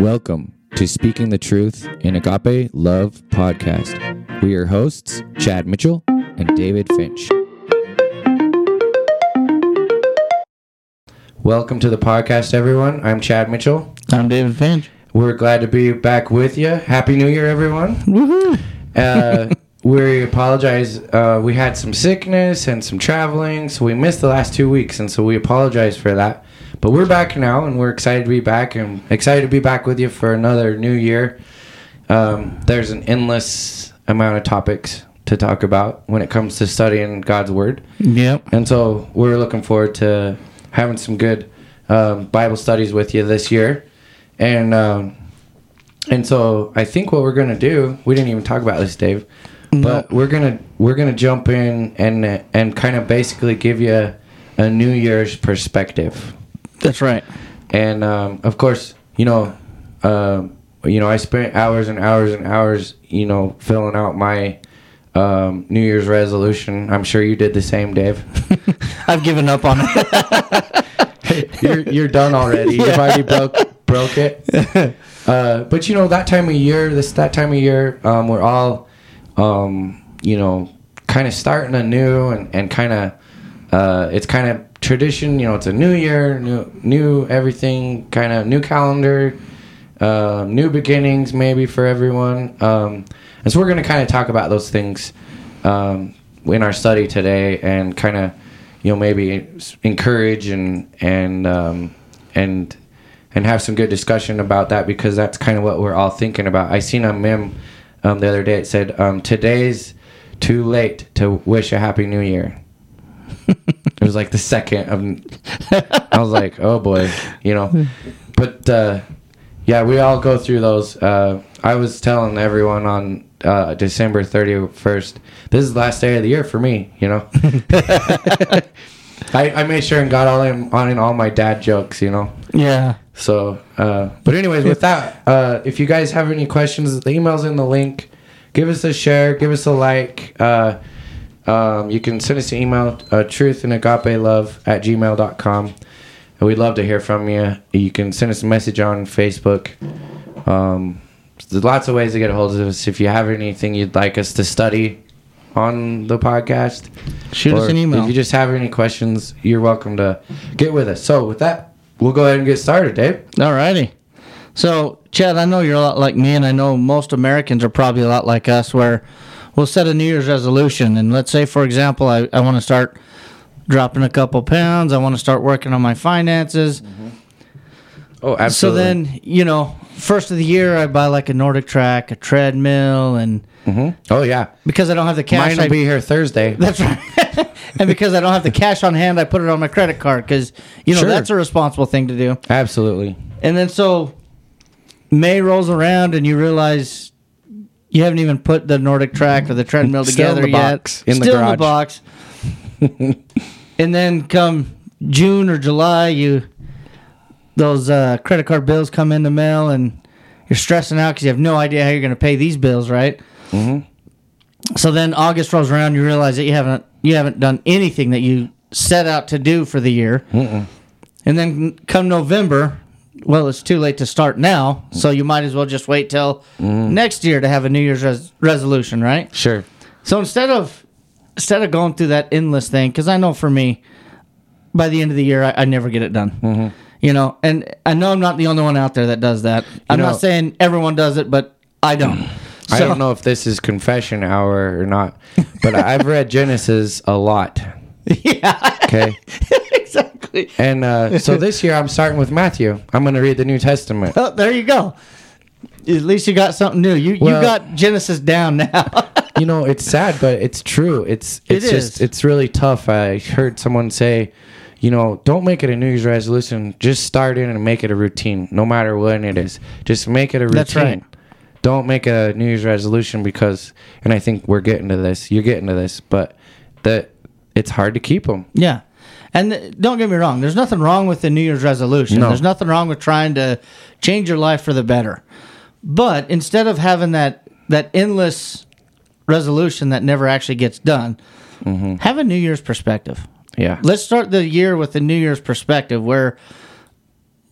Welcome to Speaking the Truth in Agape Love podcast. We are hosts, Chad Mitchell and David Finch. Welcome to the podcast, everyone. I'm Chad Mitchell. I'm David Finch. We're glad to be back with you. Happy New Year, everyone. Woohoo! Uh, we apologize. Uh, we had some sickness and some traveling, so we missed the last two weeks, and so we apologize for that. But we're back now, and we're excited to be back, and excited to be back with you for another new year. Um, there's an endless amount of topics to talk about when it comes to studying God's Word, Yep. and so we're looking forward to having some good um, Bible studies with you this year, and um, and so I think what we're gonna do, we didn't even talk about this, Dave, but we're gonna we're gonna jump in and and kind of basically give you a New Year's perspective. That's right. And um, of course, you know, um, you know, I spent hours and hours and hours, you know, filling out my um, New Year's resolution. I'm sure you did the same, Dave. I've given up on it. you're you're done already. You've already broke broke it. Uh, but you know that time of year, this that time of year, um, we're all, um, you know, kind of starting anew and and kind of, uh, it's kind of tradition. You know, it's a new year, new new everything, kind of new calendar, uh, new beginnings maybe for everyone. Um, and so we're gonna kind of talk about those things um, in our study today and kind of you know maybe encourage and and um, and and have some good discussion about that because that's kind of what we're all thinking about. I seen a meme um, the other day. It said um, today's too late to wish a happy new year. it was like the second of. I was like, oh boy, you know, but uh, yeah, we all go through those. Uh, I was telling everyone on uh, December 31st, this is the last day of the year for me, you know. I, I made sure and got all in on in all my dad jokes, you know. yeah. So, uh, but anyways, with that, uh, if you guys have any questions, the email's in the link. Give us a share, give us a like. Uh, um, you can send us an email, uh, truth and agape love at gmail.com. And we'd love to hear from you. You can send us a message on Facebook. Um, there's lots of ways to get a hold of us. If you have anything you'd like us to study on the podcast, Shoot us an email. If you just have any questions, you're welcome to get with us. So, with that, we'll go ahead and get started, Dave. Alrighty. So, Chad, I know you're a lot like me, and I know most Americans are probably a lot like us, where we'll set a New Year's resolution. And let's say, for example, I, I want to start dropping a couple pounds. I want to start working on my finances. Mm-hmm. Oh, absolutely. So then, you know, first of the year, I buy like a NordicTrack, a treadmill, and mm-hmm. oh yeah, because I don't have the cash, mine I will be here Thursday. That's right. and because I don't have the cash on hand, I put it on my credit card because you know Sure. that's a responsible thing to do. Absolutely. And then so May rolls around and you realize you haven't even put the NordicTrack or the treadmill Still in together the yet. box, in the Still garage. in the box. and then come June or July, you those uh, credit card bills come in the mail and you're stressing out because you have no idea how you're going to pay these bills, right? Mm-hmm. So then August rolls around, you realize that you haven't you haven't done anything that you set out to do for the year. And then come November, well, it's too late to start now, so you might as well just wait till mm. next year to have a New Year's res- resolution, right? Sure. So instead of instead of going through that endless thing, because I know for me, by the end of the year, I, I never get it done. Mm-hmm. You know, and I know I'm not the only one out there that does that. I'm know- not saying everyone does it, but I don't. I So- don't know if this is confession hour or not, but I've read Genesis a lot. Yeah, Okay. exactly. And uh, so this year I'm starting with Matthew. I'm going to read the New Testament. Oh, there you go. At least you got something new. You Well- you got Genesis down now. You know, it's sad, but it's true. It's It it's just is. it's really tough. I heard someone say, you know, don't make it a New Year's resolution. Just start in and make it a routine, no matter when it is. Just make it a routine. That's right. Don't make a New Year's resolution because, and I think we're getting to this. You're getting to this, but that it's hard to keep them. Yeah. And don't get me wrong, there's nothing wrong with the New Year's resolution. No. There's nothing wrong with trying to change your life for the better. But instead of having that that endless resolution that never actually gets done, have a New Year's perspective. Yeah. Let's start the year with a New Year's perspective where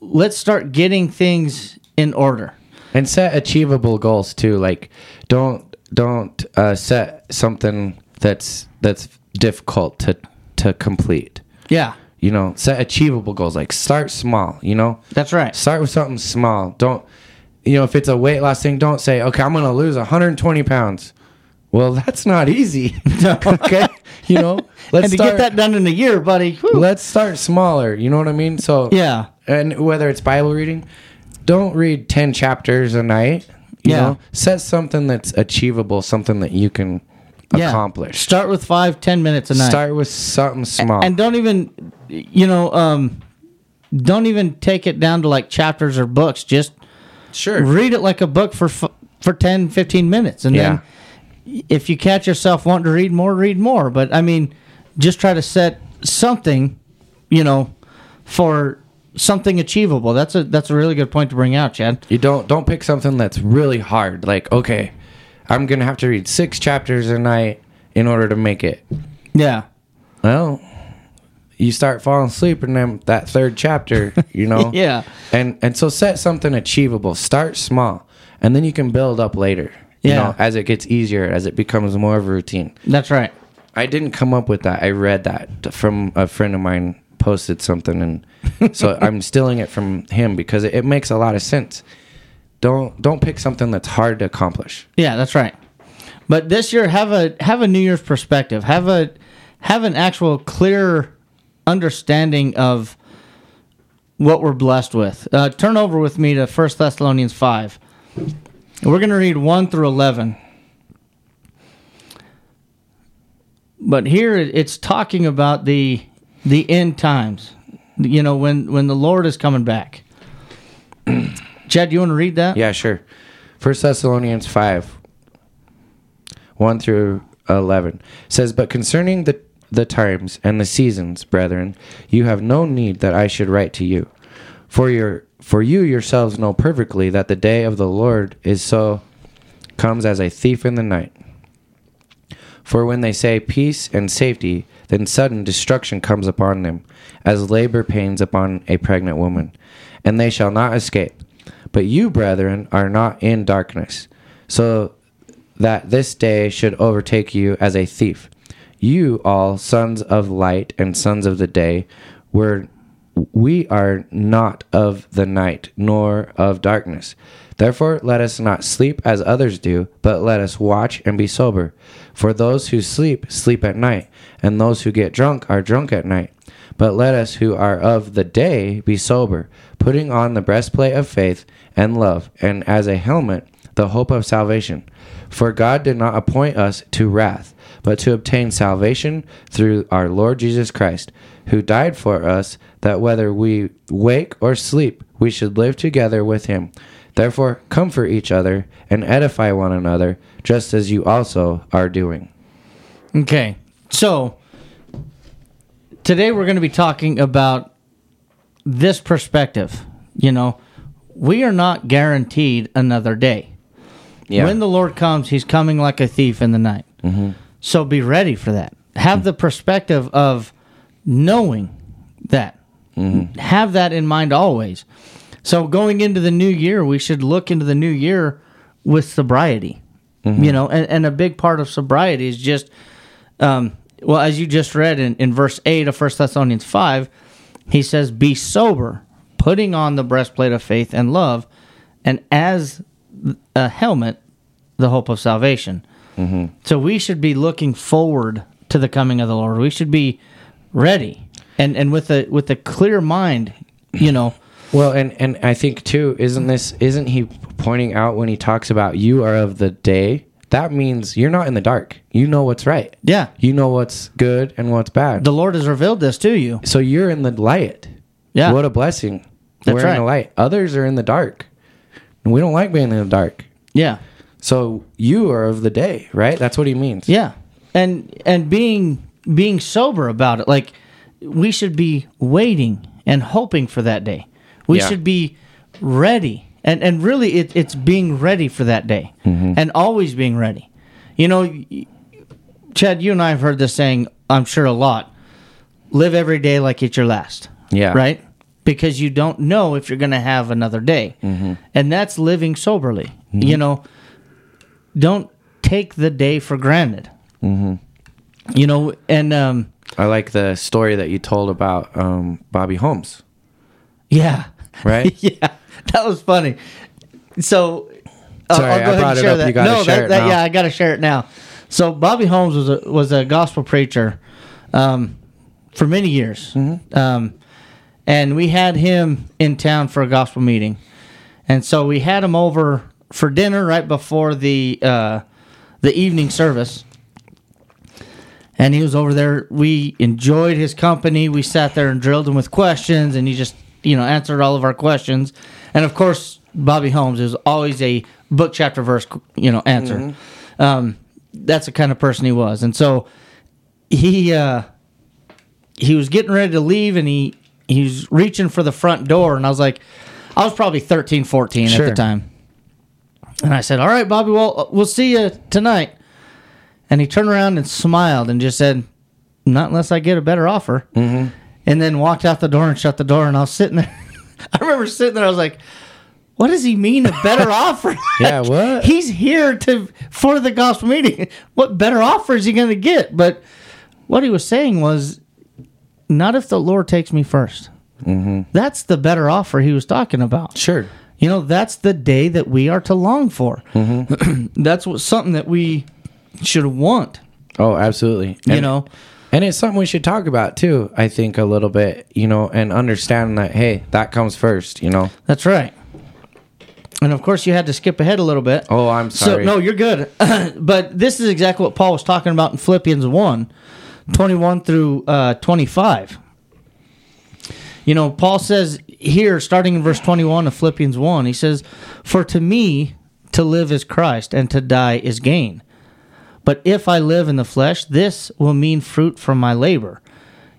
let's start getting things in order. and set achievable goals too. Like don't don't uh, set something that's that's difficult to to complete. Yeah, You know, set achievable goals. Like start small. You know, that's right. start with something small. Don't you know if it's a weight loss thing? Don't say okay, I'm gonna lose 120 pounds. Well, that's not easy. okay, you know, let's and to start, get that done in a year, buddy. Let's start smaller. You know what I mean? So Yeah. and whether it's Bible reading, don't read 10 chapters a night. You Yeah. know, set something that's achievable, something that you can Yeah. accomplish. Start with five, ten minutes a night. Start with something small. and don't even you know um don't even take it down to like chapters or books just sure. read it like a book for f- for 10 15 minutes and Yeah. then if you catch yourself wanting to read more read more but i mean just try to set something you know for something achievable that's a that's a really good point to bring out chad You don't don't pick something that's really hard. Like, okay, I'm going to have to read 6 chapters a night in order to make it. yeah Well, you start falling asleep in them that third chapter, you know. Yeah. And and so set something achievable. Start small, and then you can build up later. You Yeah. know, as it gets easier, as it becomes more of a routine. that's right I didn't come up with that. I read that from a friend of mine posted something, and so I'm stealing it from him because it, it makes a lot of sense. Don't don't pick something that's hard to accomplish. Yeah, that's right. But this year, have a have a New Year's perspective. Have a have an actual clear understanding of what we're blessed with. Uh, turn over with me to First Thessalonians five. We're going to read one through eleven. But here it's talking about the the end times. You know when when the Lord is coming back. Chad, you want to read that? Yeah, sure. First Thessalonians five, one through eleven says, "But concerning the the times and the seasons, brethren, you have no need that I should write to you, for your for you yourselves know perfectly that the day of the Lord is so comes as a thief in the night." For when they say peace and safety, then sudden destruction comes upon them, as labor pains upon a pregnant woman, and they shall not escape. But you, brethren, are not in darkness, so that this day should overtake you as a thief. You all sons of light and sons of the day, were we are not of the night nor of darkness. Therefore, let us not sleep as others do, but let us watch and be sober. For those who sleep, sleep at night, and those who get drunk are drunk at night. But let us who are of the day be sober, putting on the breastplate of faith and love, and as a helmet, the hope of salvation. For God did not appoint us to wrath, but to obtain salvation through our Lord Jesus Christ, who died for us, that whether we wake or sleep, we should live together with him. Therefore, comfort each other and edify one another, just as you also are doing. Okay. So today we're going to be talking about this perspective. You know, we are not guaranteed another day. Yeah. When the Lord comes, he's coming like a thief in the night. Mm-hmm. So be ready for that. Have the perspective of knowing that. Mm-hmm. Have that in mind always. So going into the new year, we should look into the new year with sobriety. Mm-hmm. You know, and, and a big part of sobriety is just um, well, as you just read in, in verse 8 of 1 Thessalonians 5, he says, Be sober, putting on the breastplate of faith and love, and as a helmet, the hope of salvation. Mm-hmm. So we should be looking forward to the coming of the Lord. We should be ready and, and with a with a clear mind, you know. Well, and and I think too, isn't this isn't he pointing out when he talks about you are of the day? That means you're not in the dark. You know what's right. Yeah. You know what's good and what's bad. The Lord has revealed this to you. so you're in the light. Yeah. What a blessing. That's We're right. in the light. Others are in the dark. And we don't like being in the dark. Yeah. So you are of the day, right? That's what he means. Yeah, and and being being sober about it, like we should be waiting and hoping for that day. We Yeah. should be ready, and and really, it, it's being ready for that day, and always being ready. You know, Chad, you and I have heard this saying, I'm sure a lot. Live every day like it's your last. Yeah. Right. because you don't know if you're going to have another day. And that's living soberly. You know, don't take the day for granted. You know, and um, I like the story that you told about um, Bobby Holmes, yeah. right? yeah, that was funny. So, uh, Sorry, I'll go I ahead and share that. No, share that, that- yeah, I got to share it now. So, Bobby Holmes was a was a gospel preacher um, for many years, Mm-hmm. um, and we had him in town for a gospel meeting, and so we had him over for dinner right before the uh, the evening service. And he was over there. We enjoyed his company. We sat there and drilled him with questions, and he just, you know, answered all of our questions. And of course, Bobby Holmes is always a book, chapter, verse, you know, answer. Um, that's the kind of person he was. And so he uh, he was getting ready to leave, and he he was reaching for the front door, and I was like, I was probably 13, 14 at the time. And I said, "All right, Bobby, well, we'll see you tonight." And he turned around and smiled and just said, "Not unless I get a better offer." Mm-hmm. And then walked out the door and shut the door. And I was sitting there. I remember sitting there. I was like, "What does he mean a better offer?" Yeah, what? He's here to for the gospel meeting. What better offer is he going to get? But what he was saying was, not if the Lord takes me 1st Mm-hmm. That's the better offer he was talking about. Sure. You know, that's the day that we are to long for. that's what something that we should want. Oh, absolutely. You And- know, And it's something we should talk about too, I think, a little bit, you know, and understand that, hey, that comes first, you know. that's right. And of course, you had to skip ahead a little bit. Oh, I'm So sorry. no, you're good. but this is exactly what Paul was talking about in Philippians 1, 21 through uh, 25. You know, Paul says here, starting in verse 21 of Philippians 1, he says, For to me to live is Christ, and to die is gain. But if I live in the flesh, this will mean fruit from my labor.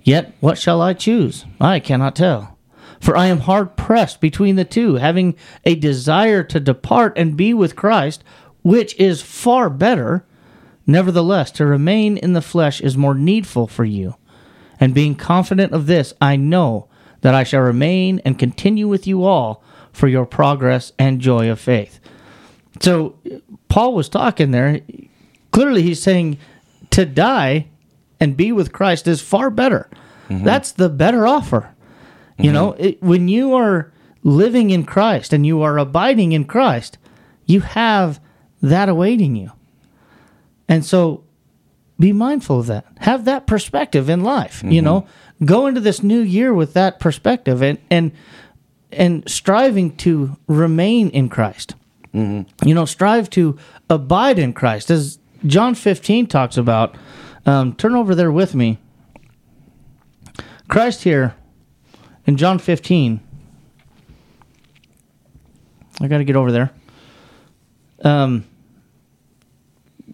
Yet what shall I choose? I cannot tell. For I am hard pressed between the two, having a desire to depart and be with Christ, which is far better. Nevertheless, to remain in the flesh is more needful for you. And being confident of this, I know that I shall remain and continue with you all for your progress and joy of faith. So, Paul was talking there. Clearly, he's saying to die and be with Christ is far better. Mm-hmm. That's the better offer. You mm-hmm. know, it, when you are living in Christ and you are abiding in Christ, you have that awaiting you. And so be mindful of that. Have that perspective in life, you mm-hmm. know. Go into this new year with that perspective and and and striving to remain in Christ. You know, strive to abide in Christ. As John 15 talks about, um, turn over there with me. Christ here in John 15. I got to get over there. Um,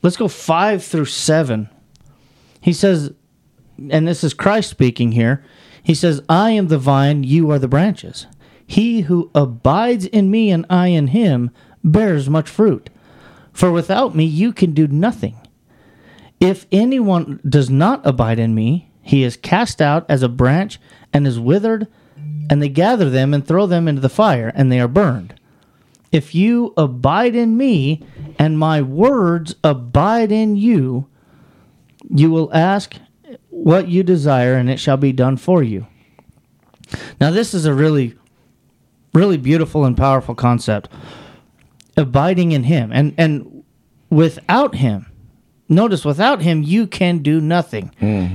let's go 5 through 7. He says, and this is Christ speaking here. He says, I am the vine, you are the branches. He who abides in me and I in him bears much fruit. For without me you can do nothing. If anyone does not abide in me, he is cast out as a branch and is withered, and they gather them and throw them into the fire, and they are burned. If you abide in me, and my words abide in you, you will ask what you desire, and it shall be done for you. Now, this is a really, really beautiful and powerful concept. Abiding in Him, and and without Him, notice without Him you can do nothing.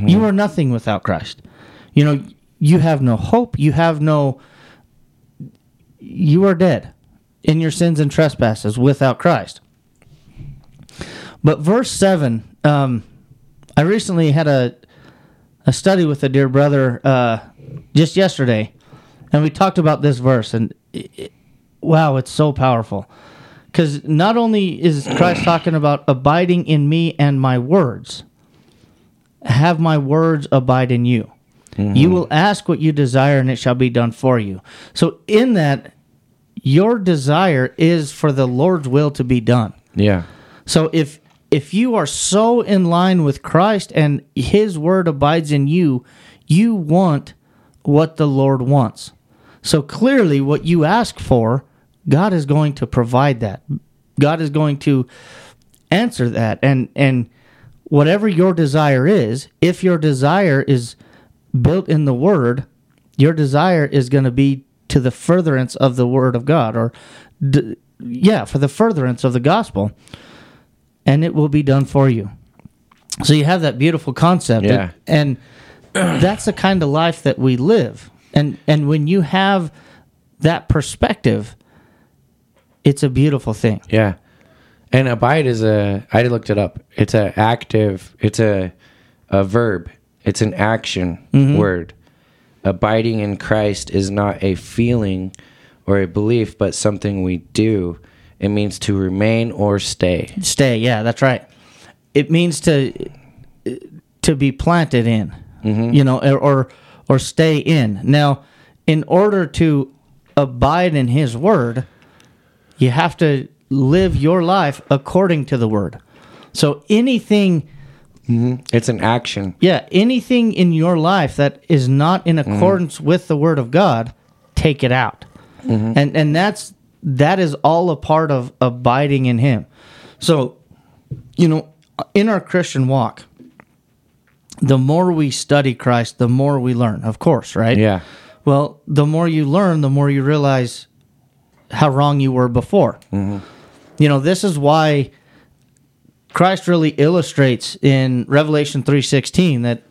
You are nothing without Christ. You know, you have no hope. You have no. You are dead in your sins and trespasses without Christ. But verse seven, um, I recently had a a study with a dear brother uh, just yesterday, and we talked about this verse, and it- wow, it's so powerful. Because not only is Christ talking about abiding in me and my words, have my words abide in you. You mm-hmm. will ask what you desire, and it shall be done for you. So, in that, your desire is for the Lord's will to be done. Yeah. So if if you are so in line with Christ and his word abides in you, you want what the Lord wants. So clearly, what you ask for, God is going to provide that. God is going to answer that, and and whatever your desire is, if your desire is built in the Word, your desire is going to be to the furtherance of the Word of God, or d- yeah, for the furtherance of the gospel, and it will be done for you. So you have that beautiful concept, Yeah. and, and that's the kind of life that we live. And and when you have that perspective, it's a beautiful thing. Yeah. And abide is a I looked it up. It's a active it's a a verb. It's an action mm-hmm. word. Abiding in Christ is not a feeling or a belief, but something we do. It means to remain or stay. Stay, yeah, that's right. It means to to be planted in, mm-hmm. you know, or, or or stay in. Now, in order to abide in His Word, you have to live your life according to the Word. So anything, mm-hmm. It's an action. yeah, anything in your life that is not in mm-hmm. accordance with the Word of God, take it out, mm-hmm. and and that's that is all a part of abiding in Him. So you know, in our Christian walk, the more we study Christ, the more we learn, of course, right? Yeah. Well, the more you learn, the more you realize how wrong you were before. Mm-hmm. You know, this is why Christ really illustrates in Revelation 3:16 that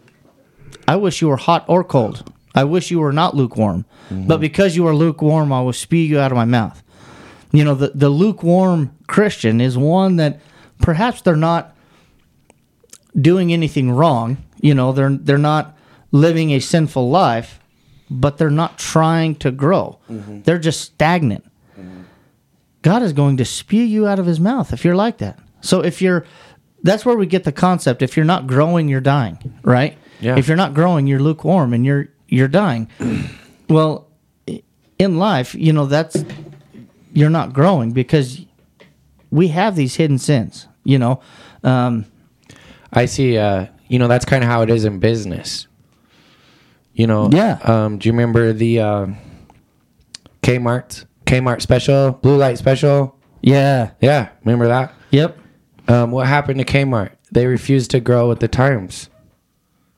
I wish you were hot or cold. I wish you were not lukewarm. Mm-hmm. But because you are lukewarm, I will spew you out of my mouth. You know, the, the lukewarm Christian is one that perhaps they're not doing anything wrong. You know, they're they're not living a sinful life, but they're not trying to grow. Mm-hmm. They're just stagnant. God is going to spew you out of his mouth if you're like that. So if you're that's where we get the concept if you're not growing you're dying, right? Yeah. If you're not growing you're lukewarm and you're you're dying. well, in life, you know that's you're not growing because we have these hidden sins, you know. Um, I see uh you know that's kind of how it is in business. You know, Yeah. Um, do you remember the uh, Kmart Kmart special, blue light special? yeah. Yeah, remember that? Yep. Um, what happened to Kmart? They refused to grow with the times.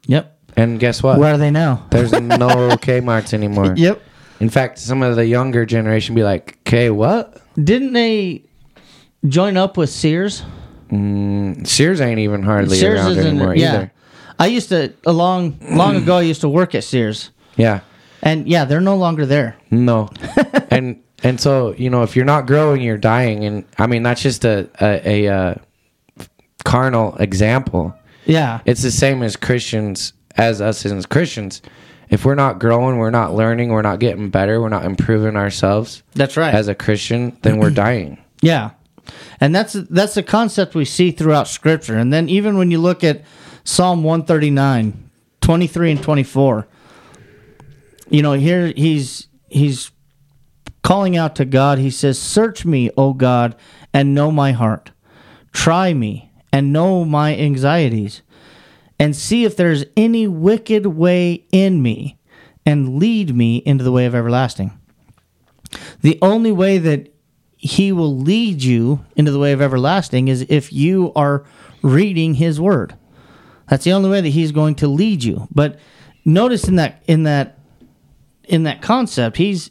Yep. And guess what? Where are they now? There's no Kmart's anymore. Yep. In fact, some of the younger generation be like, "Okay, what? Didn't they join up with Sears? Mm, Sears ain't even hardly Sears around isn't anymore yeah. either." I used to a long long ago. I used to work at Sears, Yeah, and yeah, they're no longer there. no, and and so you know, if you're not growing, you're dying. And I mean, that's just a a, a uh, carnal example. Yeah. It's the same as Christians, as us as Christians. If we're not growing, we're not learning, we're not getting better, we're not improving ourselves That's right. as a Christian, then we're dying. Yeah. And that's that's a concept we see throughout scripture. And then even when you look at Psalm 139, 23 and 24, you know, here he's he's calling out to God. He says, "Search me, O God, and know my heart. Try me and know my anxieties, and see if there's any wicked way in me, and lead me into the way of everlasting." The only way that he will lead you into the way of everlasting is if you are reading his word. That's the only way that he's going to lead you. But notice in that in that in that concept, he's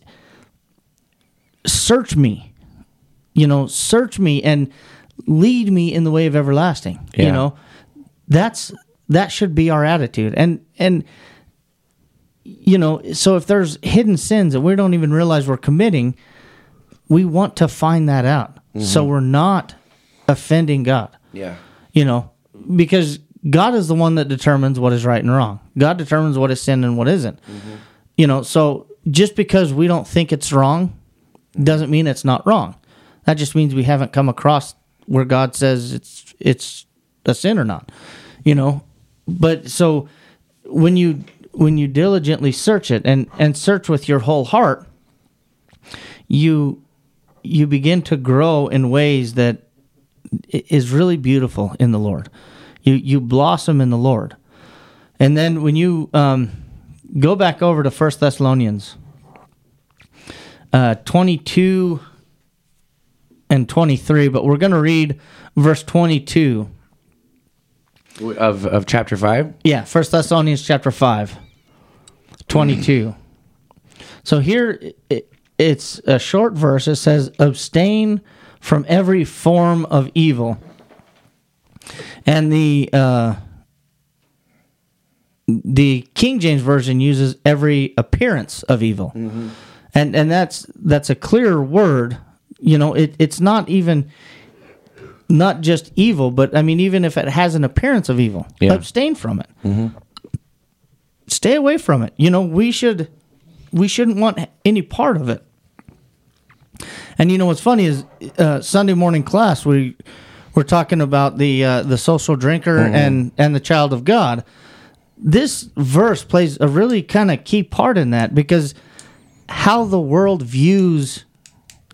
search me. You know, search me and lead me in the way of everlasting. You know, that's that should be our attitude. And and you know, so if there's hidden sins that we don't even realize we're committing, we want to find that out. So mm-hmm. we're not offending God. Yeah. You know, because God is the one that determines what is right and wrong. God determines what is sin and what isn't. Mm-hmm. You know, so just because we don't think it's wrong doesn't mean it's not wrong. That just means we haven't come across where God says it's it's a sin or not. You know, but so when you when you diligently search it and and search with your whole heart, you you begin to grow in ways that is really beautiful in the Lord. You you blossom in the Lord, and then when you um, go back over to First Thessalonians, uh, 22 and 23, but we're going to read verse 22. Of of chapter five. Yeah, First Thessalonians chapter 5, 22. So here it, it's a short verse. It says, Abstain from every form of evil. And the uh, the King James version uses every appearance of evil, and and that's that's a clear word. You know, it, it's not even not just evil, but I mean, even if it has an appearance of evil, Yeah. abstain from it. Stay away from it. You know, we should we shouldn't want any part of it. And you know what's funny is uh, Sunday morning class we we're talking about the uh, the social drinker and and the child of God. This verse plays a really kind of key part in that because how the world views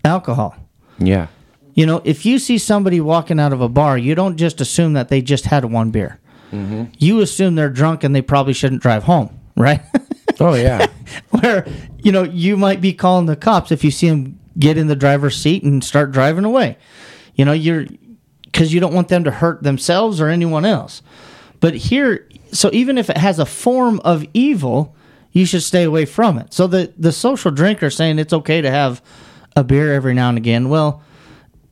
alcohol. Yeah. You know, if you see somebody walking out of a bar, you don't just assume that they just had one beer. Mm-hmm. You assume they're drunk and they probably shouldn't drive home, right? Oh yeah. Where, you know, you might be calling the cops if you see them get in the driver's seat and start driving away. You know, you're because you don't want them to hurt themselves or anyone else. But here, so even if it has a form of evil, you should stay away from it. So the the social drinker saying it's okay to have a beer every now and again. Well,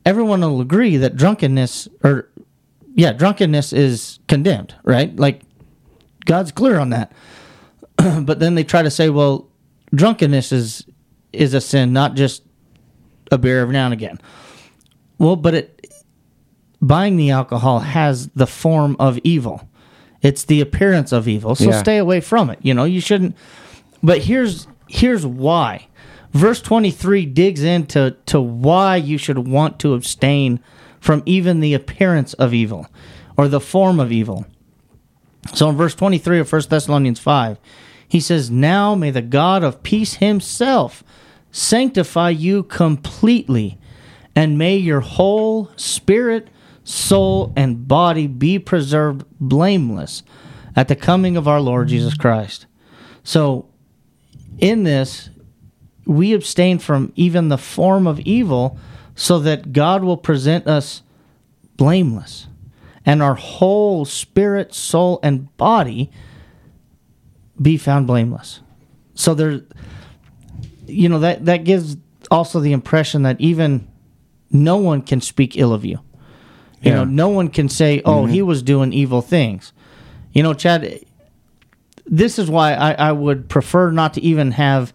everyone will agree that drunkenness or yeah, drunkenness is condemned, right? Like God's clear on that. but then they try to say, well, drunkenness is is a sin, not just a beer every now and again. Well, but it buying the alcohol has the form of evil. It's the appearance of evil. So Yeah. stay away from it. You know, you shouldn't but here's here's why. Verse 23 digs into to why you should want to abstain from even the appearance of evil or the form of evil. So in verse 23 of 1 Thessalonians 5, he says, Now may the God of peace himself sanctify you completely, and may your whole spirit, soul, and body be preserved blameless at the coming of our Lord Jesus Christ. So in this, we abstain from even the form of evil so that God will present us blameless and our whole spirit, soul, and body be found blameless. So there, you know, that, that gives also the impression that even no one can speak ill of you. You Yeah. know, no one can say, oh, he mm-hmm. was doing evil things. You know, Chad, this is why I, I would prefer not to even have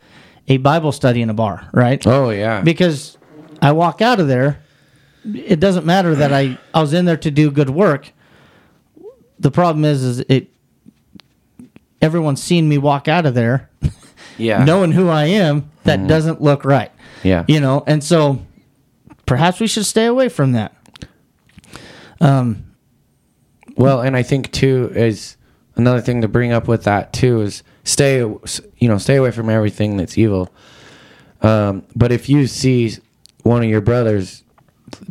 a Bible study in a bar, right? Oh yeah. because I walk out of there. It doesn't matter that I, I was in there to do good work. The problem is, is it. Everyone's seen me walk out of there, yeah. knowing who I am. That mm-hmm. doesn't look right, Yeah. you know. And so, perhaps we should stay away from that. Well, and I think too is another thing to bring up with that too is stay you know stay away from everything that's evil. Um, but if you see one of your brothers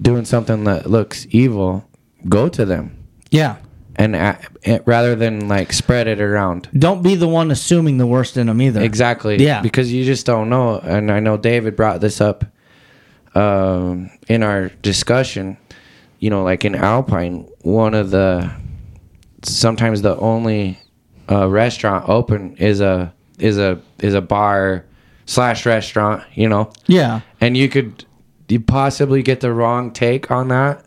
doing something that looks evil, go to them Yeah. and a- eh, rather than like spread it around. Don't be the one assuming the worst in them either. Exactly. Yeah. Because you just don't know. And I know David brought this up um, in our discussion. You know, like in Alpine, one of the sometimes the only uh, restaurant open is a is a is a bar slash restaurant. You know, Yeah. and you could you possibly get the wrong take on that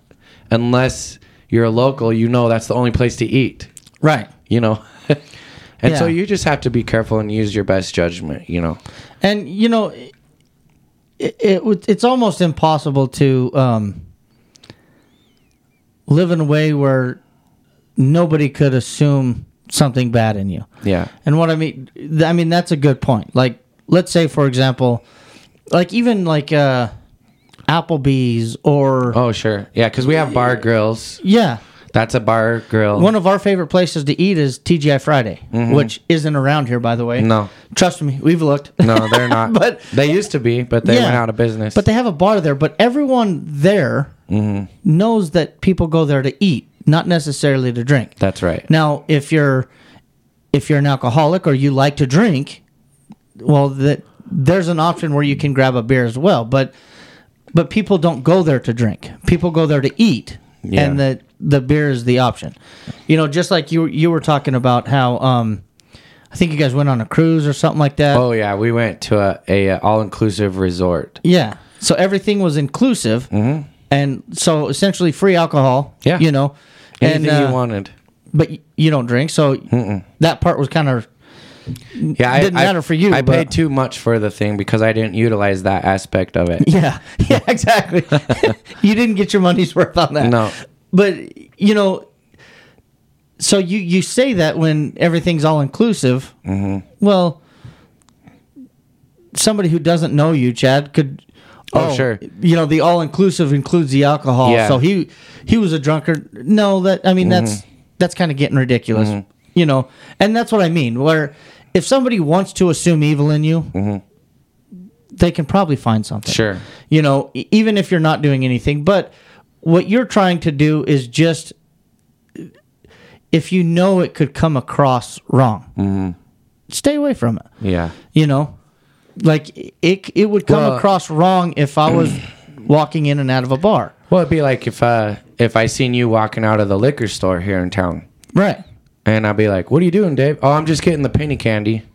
unless you're a local. You know, that's the only place to eat Right. you know. and so you just have to be careful and use your best judgment, you know. and you know it, it it's almost impossible to um, live in a way where nobody could assume something bad in you Yeah. and what i mean i mean that's a good point like let's say for example like even like uh applebee's or Oh, sure. Yeah, because we have bar grills. yeah That's a bar grill. one of our favorite places to eat is tgi friday which isn't around here by the way Mm-hmm. No. trust me we've looked no, they're not. But- they used to be, but they Yeah. went out of business. But they have a bar there. But everyone there Mm-hmm. knows that people go there to eat, not necessarily to drink. that's right. Now, if you're if you're an alcoholic or you like to drink, well, that there's an option where you can grab a beer as well, but but people don't go there to drink. People go there to eat, Yeah. and the the beer is the option. You know, just like you you were talking about how um, I think you guys went on a cruise or something like that. Oh yeah, we went to a, a all inclusive resort. Yeah. So everything was inclusive, and so essentially free alcohol. Mm-hmm. Yeah. You know, Anything and uh, you wanted. but you don't drink, so that part was kind of Yeah, didn't matter for you, I but- paid too much for the thing because I didn't utilize that aspect of it. yeah, yeah, exactly. you didn't get your money's worth on that. No. but you know, so you you say that when everything's all inclusive. Mm-hmm. Well, somebody who doesn't know you, Chad, could. Oh, sure. You know, the all inclusive includes the alcohol. Yeah. So he he was a drunkard. No, that I mean that's Mm-hmm. that's kind of getting ridiculous. You know, and that's what I mean. Where if somebody wants to assume evil in you, they can probably find something Mm-hmm. Sure. you know, even if you're not doing anything. But what you're trying to do is just, if you know it could come across wrong, Mm-hmm. stay away from it. Yeah. You know, like it, it would come Well- across wrong if I was walking in and out of a bar. Well, it'd be like if uh if I seen you walking out of the liquor store here in town, Right. And I'd be like, "What are you doing, Dave?" Oh, I'm just getting the penny candy.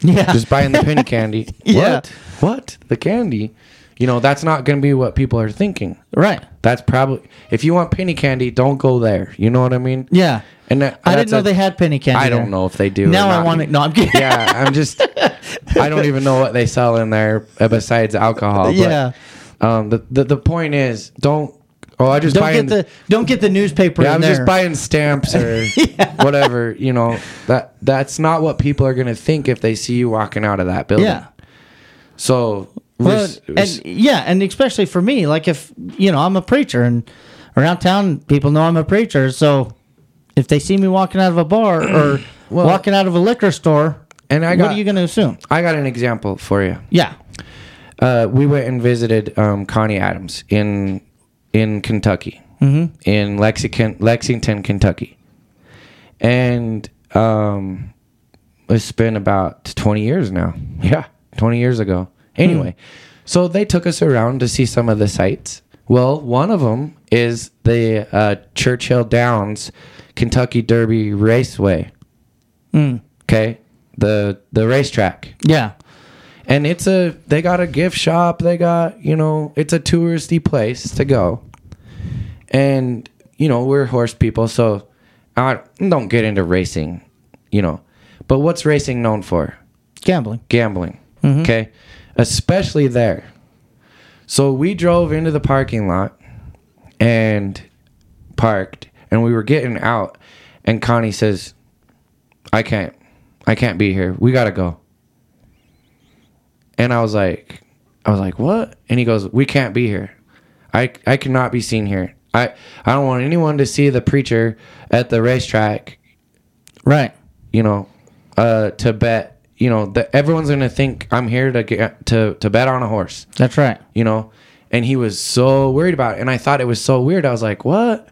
Yeah. Just buying the penny candy. Yeah. What? What? The candy? You know, that's not going to be what people are thinking. right. That's probably if you want penny candy, don't go there. You know what I mean? Yeah. And that, I didn't know a- they had penny candy. I there. don't know if they do. or Now I want it. No, I'm kidding. yeah, I'm just. I don't even know what they sell in there besides alcohol. But, Yeah. Um. The, the the point is, don't. Oh, I just Don't buying. get the don't get the newspaper yeah, I'm there. just buying stamps or whatever. You know that that's not what people are gonna think if they see you walking out of that building. yeah. So. Well, and yeah, and especially for me, like if you know I'm a preacher and around town people know I'm a preacher, so if they see me walking out of a bar or Well- walking out of a liquor store, And I got, what are you going to assume? I got an example for you. Yeah, Uh, we went and visited um, Connie Adams in in Kentucky, mm-hmm. in Lexington, Lexington, Kentucky, and um, it's been about twenty years now. Yeah, twenty years ago. Anyway, so they took us around to see some of the sites. Well, one of them is the uh, Churchill Downs Kentucky Derby Raceway. Okay, the the racetrack yeah, and it's a they got a gift shop. They got you know it's a touristy place to go. And you know we're horse people so i don't get into racing you know. But what's racing known for? Gambling. gambling mm-hmm. okay? Especially there. So we drove into the parking lot and parked and we were getting out and connie says i can't. I can't be here. We gotta go and i was like i was like what and he goes we can't be here i i cannot be seen here i i don't want anyone to see the preacher at the racetrack Right. you know, uh, to bet, you know, that everyone's gonna think I'm here to get to to bet on a horse, That's right. you know. And he was so worried about it, and I thought it was so weird. I was like, "What?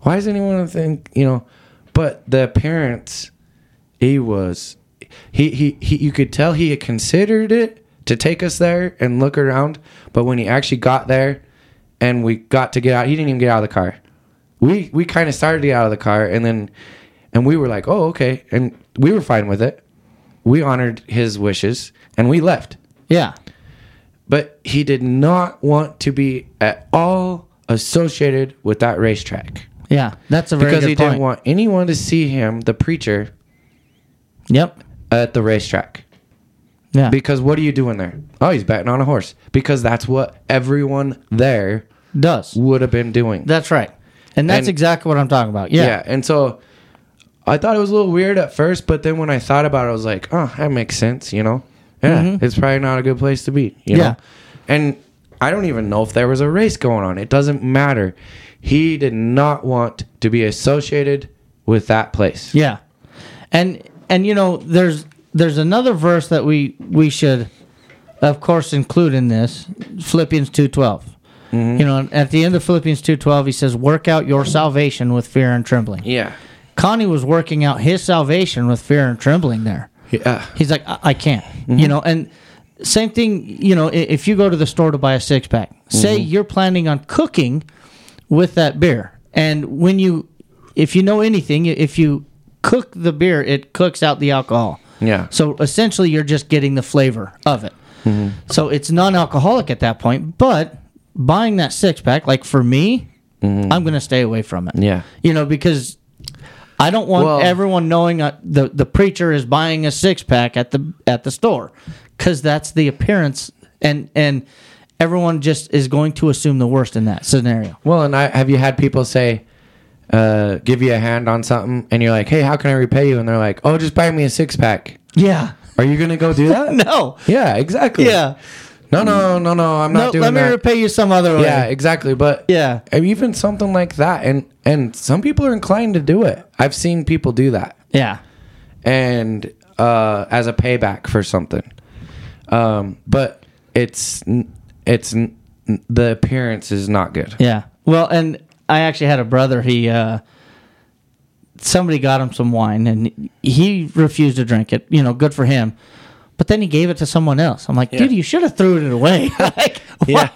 Why does anyone think?" You know, but the parents, he was, he he he. You could tell he had considered it to take us there and look around, but when he actually got there, and we got to get out, he didn't even get out of the car. We we kind of started to get out of the car, and then and we were like, "Oh, okay," and we were fine with it. We honored his wishes, and we left. Yeah. But he did not want to be at all associated with that racetrack Yeah. That's a very because he point. didn't want anyone to see him, the preacher, Yep. at the racetrack. Yeah. Because what are you doing there? Oh, he's betting on a horse. Because that's what everyone there Does. would have been doing. That's right. And that's And- exactly what I'm talking about. Yeah. Yeah. And so I thought it was a little weird at first, but then when I thought about it, I was like, oh, that makes sense, you know? Yeah, it's probably not a good place to be, you Mm-hmm. Yeah. know? And I don't even know if there was a race going on. It doesn't matter. He did not want to be associated with that place. Yeah. And and you know, there's there's another verse that we we should of course include in this, Philippians 2:12. Mm-hmm. You know, at the end of Philippians 2:12 he says, "Work out your salvation with fear and trembling." Yeah. Connie was working out his salvation with fear and trembling there. Yeah. He's like, I, I can't, Mm-hmm. you know, and same thing. You know, if you go to the store to buy a six pack, say Mm-hmm. you're planning on cooking with that beer, and when you, if you know anything, if you cook the beer, it cooks out the alcohol. Yeah. So essentially, you're just getting the flavor of it. Mm-hmm. So it's non-alcoholic at that point. But buying that six pack, like for me, I'm going to stay away from it. Mm-hmm. Yeah. You know, because I don't want Well- everyone knowing uh, the the preacher is buying a six pack at the at the store, because that's the appearance, and and everyone just is going to assume the worst in that scenario. Well, and I have you had people say, uh, give you a hand on something, and you're like, "Hey, how can I repay you?" And they're like, "Oh, just buy me a six pack." Yeah. Are you gonna go do that? No. Yeah, exactly. Yeah. No, no, no, no. I'm No, not doing that. let me that. repay you some other way. yeah, exactly. But Yeah. even something like that, and and some people are inclined to do it. I've seen people do that, Yeah. and uh, as a payback for something. Um, but it's it's the appearance is not good. Yeah. Well, and I actually had a brother. He uh, somebody got him some wine, and he refused to drink it. You know, good for him. But then he gave it to someone else. I'm like, dude, you should have threw it away. like, Yeah. what?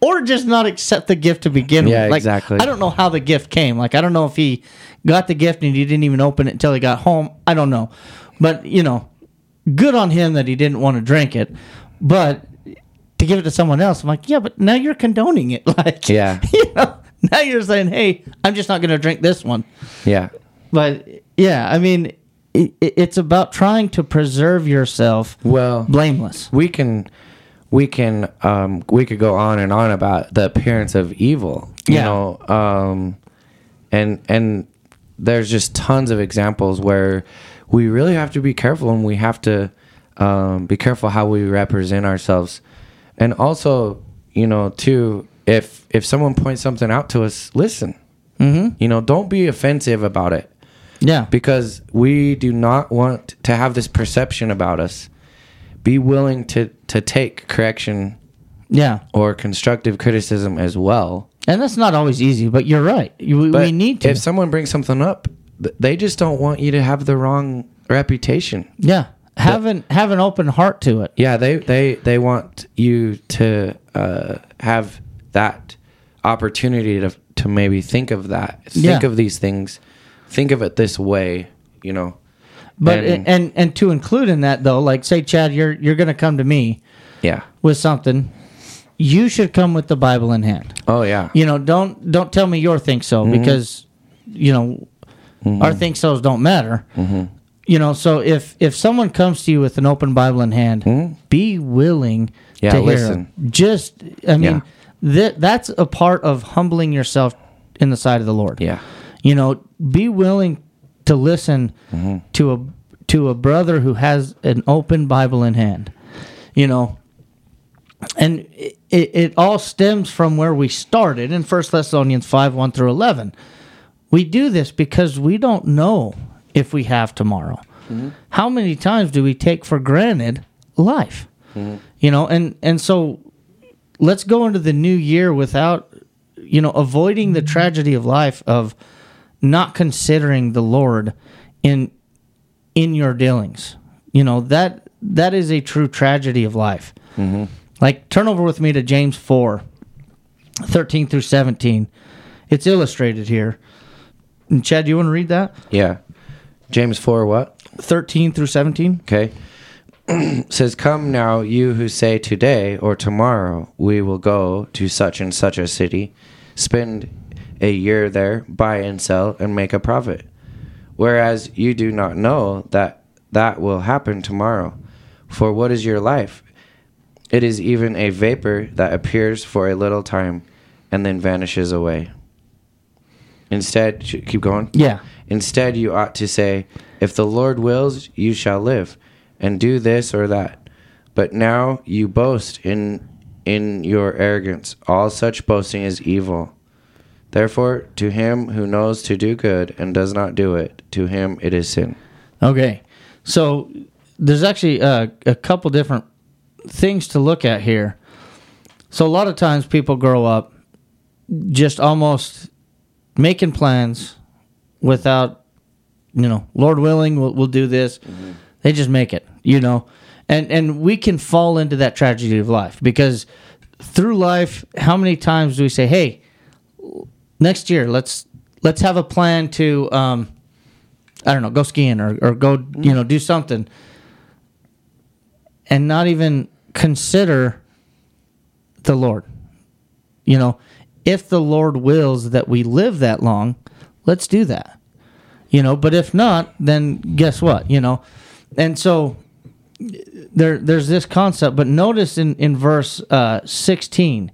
Or just not accept the gift to begin Yeah, with. Like, exactly. I don't know how the gift came. Like, I don't know if he got the gift and he didn't even open it until he got home. I don't know. But, you know, good on him that he didn't want to drink it. But to give it to someone else, I'm like, yeah, but now you're condoning it. Like, Yeah. you know, now you're saying, hey, I'm just not going to drink this one. Yeah, But yeah, I mean, it, it's about trying to preserve yourself well, blameless. we can we can um we could go on and on about the appearance of evil you Yeah. know um and and there's just tons of examples where we really have to be careful and we have to um, be careful how we represent ourselves and also you know too if if someone points something out to us listen mm-hmm. you know don't be offensive about it Yeah. because we do not want to have this perception about us. Be willing to to take correction Yeah. or constructive criticism as well. And that's not always easy, but you're right. You, we, But we need to. If someone brings something up, they just don't want you to have the wrong reputation. yeah. Have an have an open heart to it. Yeah, they they they want you to uh, have that opportunity to to maybe think of that, think Yeah. of these things, think of it this way. You know, But And- and, and to include in that though, like say Chad, you're you're gonna come to me yeah. with something, you should come with the Bible in hand. Oh yeah. You know, don't don't tell me your think so Mm-hmm. because you know our think so's don't matter. You know, so if if someone comes to you with an open Bible in hand, be willing Mm-hmm. Yeah, to hear. listen. Just, I mean, Yeah. That that's a part of humbling yourself in the sight of the Lord. Yeah. You know, be willing to listen Mm-hmm. to a to a brother who has an open Bible in hand. You know, and it, it, it all stems from where we started in First Thessalonians five one through eleven. We do this because we don't know if we have tomorrow. How many times do we take for granted life? You know, and and so let's go into the new year without you know avoiding the tragedy of life of not considering the Lord in in your dealings. You know that that is a true tragedy of life. Mm-hmm. Like turn over with me to James 4, 13 through 17. It's illustrated here. And Chad, do you want to read that? Yeah. James 4 what? 13 through 17? Okay. says, Come now, you who say today or tomorrow we will go to such and such a city, spend a year there, buy and sell, and make a profit. Whereas you do not know that that will happen tomorrow. For what is your life? It is even a vapor that appears for a little time and then vanishes away. Instead, keep going. Yeah. Instead, you ought to say, If the Lord wills, you shall live, and do this or that. But now you boast in in your arrogance. All such boasting is evil. Therefore, to him who knows to do good and does not do it, to him it is sin. Okay. So there's actually uh, a couple different things to look at here. So a lot of times people grow up just almost making plans without, you know, Lord willing, we'll, we'll do this. They just make it, you know. and and we can fall into that tragedy of life because through life, how many times do we say, "Hey, next year let's let's have a plan to um, I don't know, go skiing or or go you know do something," and not even consider the Lord. You know, if the Lord wills that we live that long, let's do that. You know, but if not, then guess what? You know, and so there there's this concept. But notice in in verse uh, sixteen,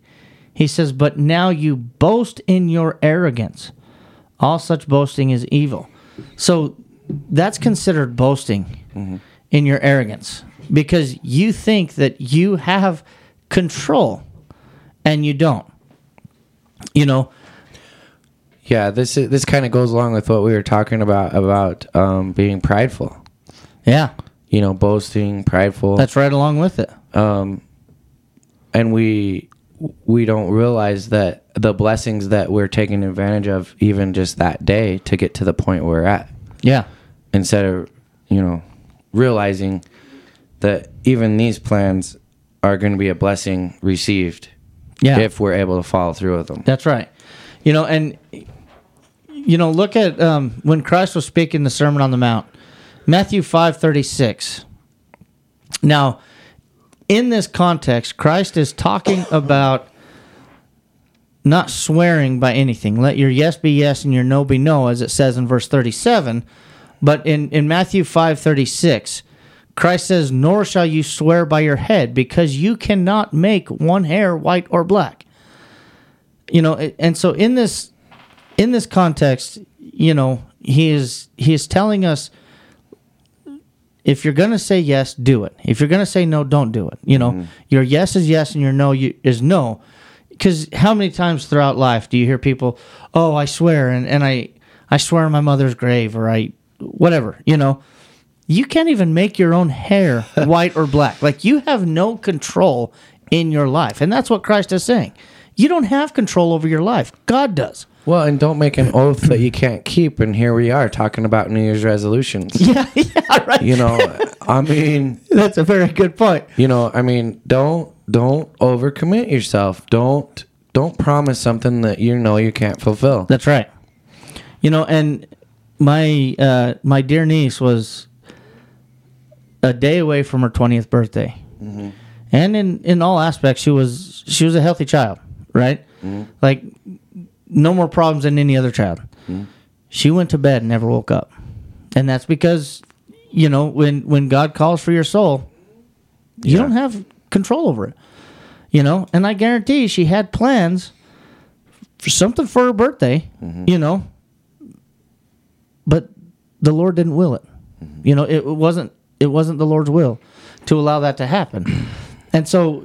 he says, "But now you boast in your arrogance. All such boasting is evil." So that's considered boasting in your arrogance because you think that you have control and you don't. You know, Yeah, this is, this kind of goes along with what we were talking about about um, being prideful. yeah, You know, boasting, prideful. that's right along with it. um, and we we don't realize that the blessings that we're taking advantage of even just that day to get to the point we're at Yeah. instead of you know realizing that even these plans are going to be a blessing received Yeah. if we're able to follow through with them That's right. You know, and you know, look at um, when Christ was speaking the Sermon on the Mount, Matthew five thirty six. Now, in this context, Christ is talking about not swearing by anything. Let your yes be yes and your no be no, as it says in verse thirty seven. But in, in Matthew five thirty six, Christ says, Nor shall you swear by your head, because you cannot make one hair white or black you know and so in this in this context you know he is he is telling us if you're going to say yes do it. If you're going to say no don't do it. You know mm-hmm. your yes is yes and your no you, is no. Because how many times throughout life do you hear people oh i swear and, and i i swear on my mother's grave or i whatever you know? You can't even make your own hair white or black. Like you have no control in your life. And that's what christ is saying. You don't have control over your life. God does well and don't make an oath that you can't keep and here we are talking about new year's resolutions. Yeah yeah right. You know i mean that's a very good point. you know i mean don't don't overcommit yourself. Don't don't promise something that you know you can't fulfill. That's right. You know, and my uh, my dear niece was a day away from her twentieth birthday, and in in all aspects, she was she was a healthy child, right? Like no more problems than any other child. Hmm. She went to bed and never woke up, and that's because you know when when God calls for your soul, you Yeah. don't have control over it. You know, and I guarantee she had plans for something for her birthday, mm-hmm. you know. But the Lord didn't will it. Mm-hmm. You know, it wasn't it wasn't the Lord's will to allow that to happen. and so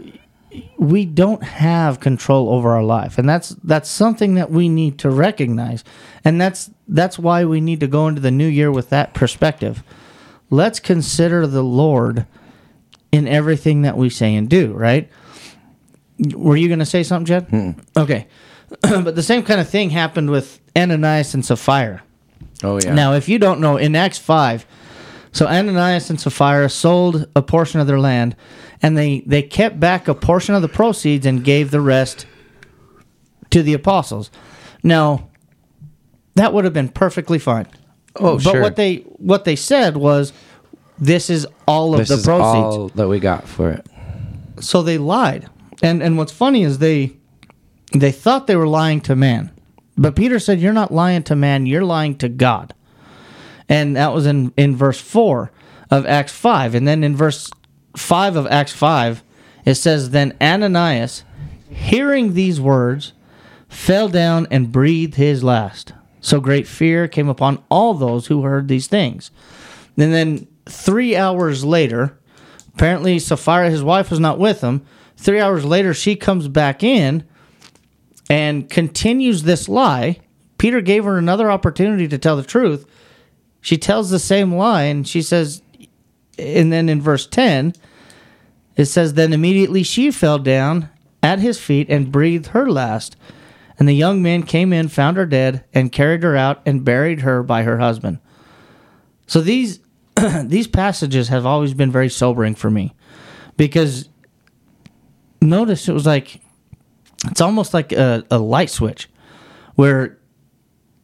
we don't have control over our life. And that's that's something that we need to recognize. And that's that's why we need to go into the new year with that perspective. Let's consider the Lord in everything that we say and do, right? Were you going to say something, Jed? Hmm. Okay. but the same kind of thing happened with Ananias and Sapphira. oh yeah Now, if you don't know, in Acts 5, so Ananias and Sapphira sold a portion of their land, and they, they kept back a portion of the proceeds and gave the rest to the apostles. Now, that would have been perfectly fine. oh but sure what they what they said was, this is all of this the is proceeds. all that we got for it So they lied. And and what's funny is they they thought they were lying to man. But Peter said you're not lying to man, you're lying to God. And that was in in verse 4 of Acts 5. And then in verse 5 of Acts 5 it says then Ananias hearing these words fell down and breathed his last. So great fear came upon all those who heard these things. And then 3 hours later Apparently, Sapphira, his wife, was not with him. Three hours later, she comes back in and continues this lie. Peter gave her another opportunity to tell the truth. She tells the same lie, and she says, and then in verse 10, it says, Then immediately she fell down at his feet and breathed her last. And the young men came in, found her dead, and carried her out and buried her by her husband. So these these passages have always been very sobering for me because notice it was like it's almost like a, a light switch where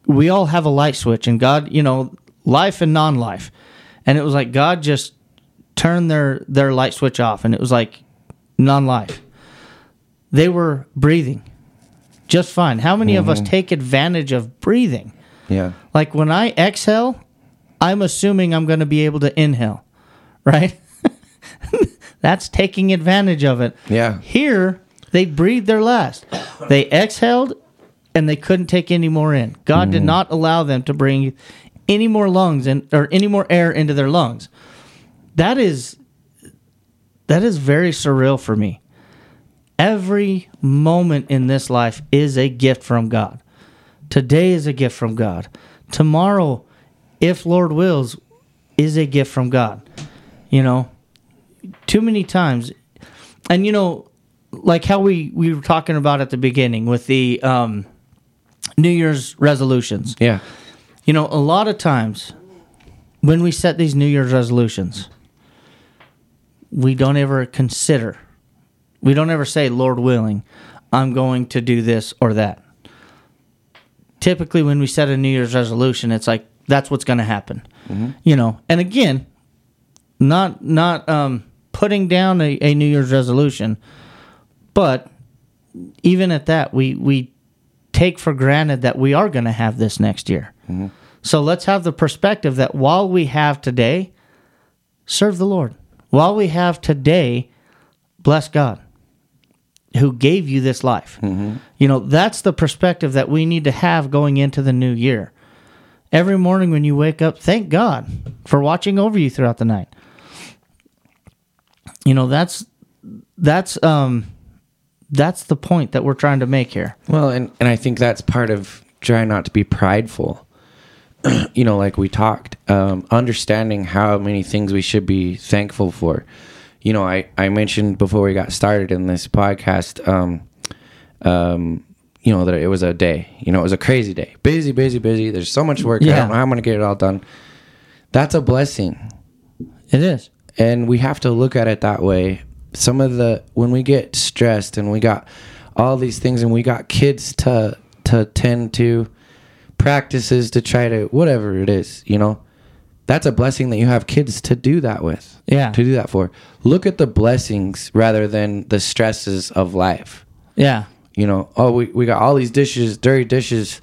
we all have a light switch and God, you know, life and non-life. And it was like God just turned their their light switch off and it was like non-life. They were breathing just fine. How many of us mm-hmm. take advantage of breathing? Yeah. Like when I exhale, I'm assuming I'm going to be able to inhale, right? That's taking advantage of it. Yeah. Here, they breathed their last. They exhaled and they couldn't take any more in. God did mm. not allow them to bring any more lungs in or any more air into their lungs. That is that is very surreal for me. Every moment in this life is a gift from God. Today is a gift from God. Tomorrow, if Lord wills, is a gift from God. You know, too many times, and you know, like how we we were talking about at the beginning with the um, New Year's resolutions. Yeah. You know, a lot of times when we set these New Year's resolutions, we don't ever consider, we don't ever say, Lord willing, I'm going to do this or that. Typically, when we set a New Year's resolution, it's like, that's what's going to happen. You know, and again, not not um, putting down a, a New Year's resolution, but even at that, we we take for granted that we are going to have this next year. So let's have the perspective that while we have today, serve the Lord. While we have today, bless God who gave you this life. You know, that's the perspective that we need to have going into the new year. Every morning when you wake up, thank God for watching over you throughout the night. You know, that's that's um that's the point that we're trying to make here. Well, and, and I think that's part of trying not to be prideful. you know, like we talked, um, understanding how many things we should be thankful for. You know, I, I mentioned before we got started in this podcast, um, um, you know, that it was a day. You know, it was a crazy day. Busy, busy, busy. There's so much work. I Yeah. don't know how I'm going to get it all done. That's a blessing It is. and we have to look at it that way some of the when we get stressed and we got all these things and we got kids to to tend to practices to try to whatever it is you know? That's a blessing that you have kids to do that with. Yeah. to do that for. Look at the blessings rather than the stresses of life. Yeah. you know oh we, we got all these dishes dirty dishes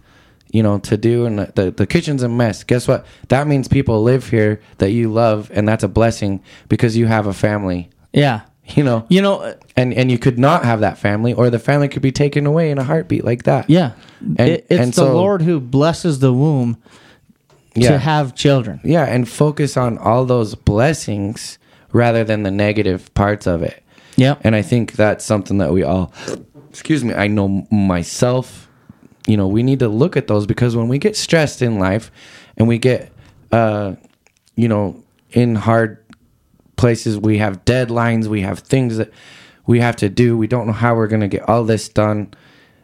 you know to do and the, the, the kitchen's a mess. Guess what? That means people live here that you love and that's a blessing because you have a family. Yeah. you know? You know, and and you could not have that family or the family could be taken away in a heartbeat like that. Yeah. And- It- it's and the so- Lord who blesses the womb yeah. to have children. yeah and focus on all those blessings rather than the negative parts of it. Yeah and i think that's something that we all excuse me i know myself you know we need to look at those because when we get stressed in life and we get uh you know in hard places. We have deadlines. We have things that we have to do. We don't know how we're going to get all this done.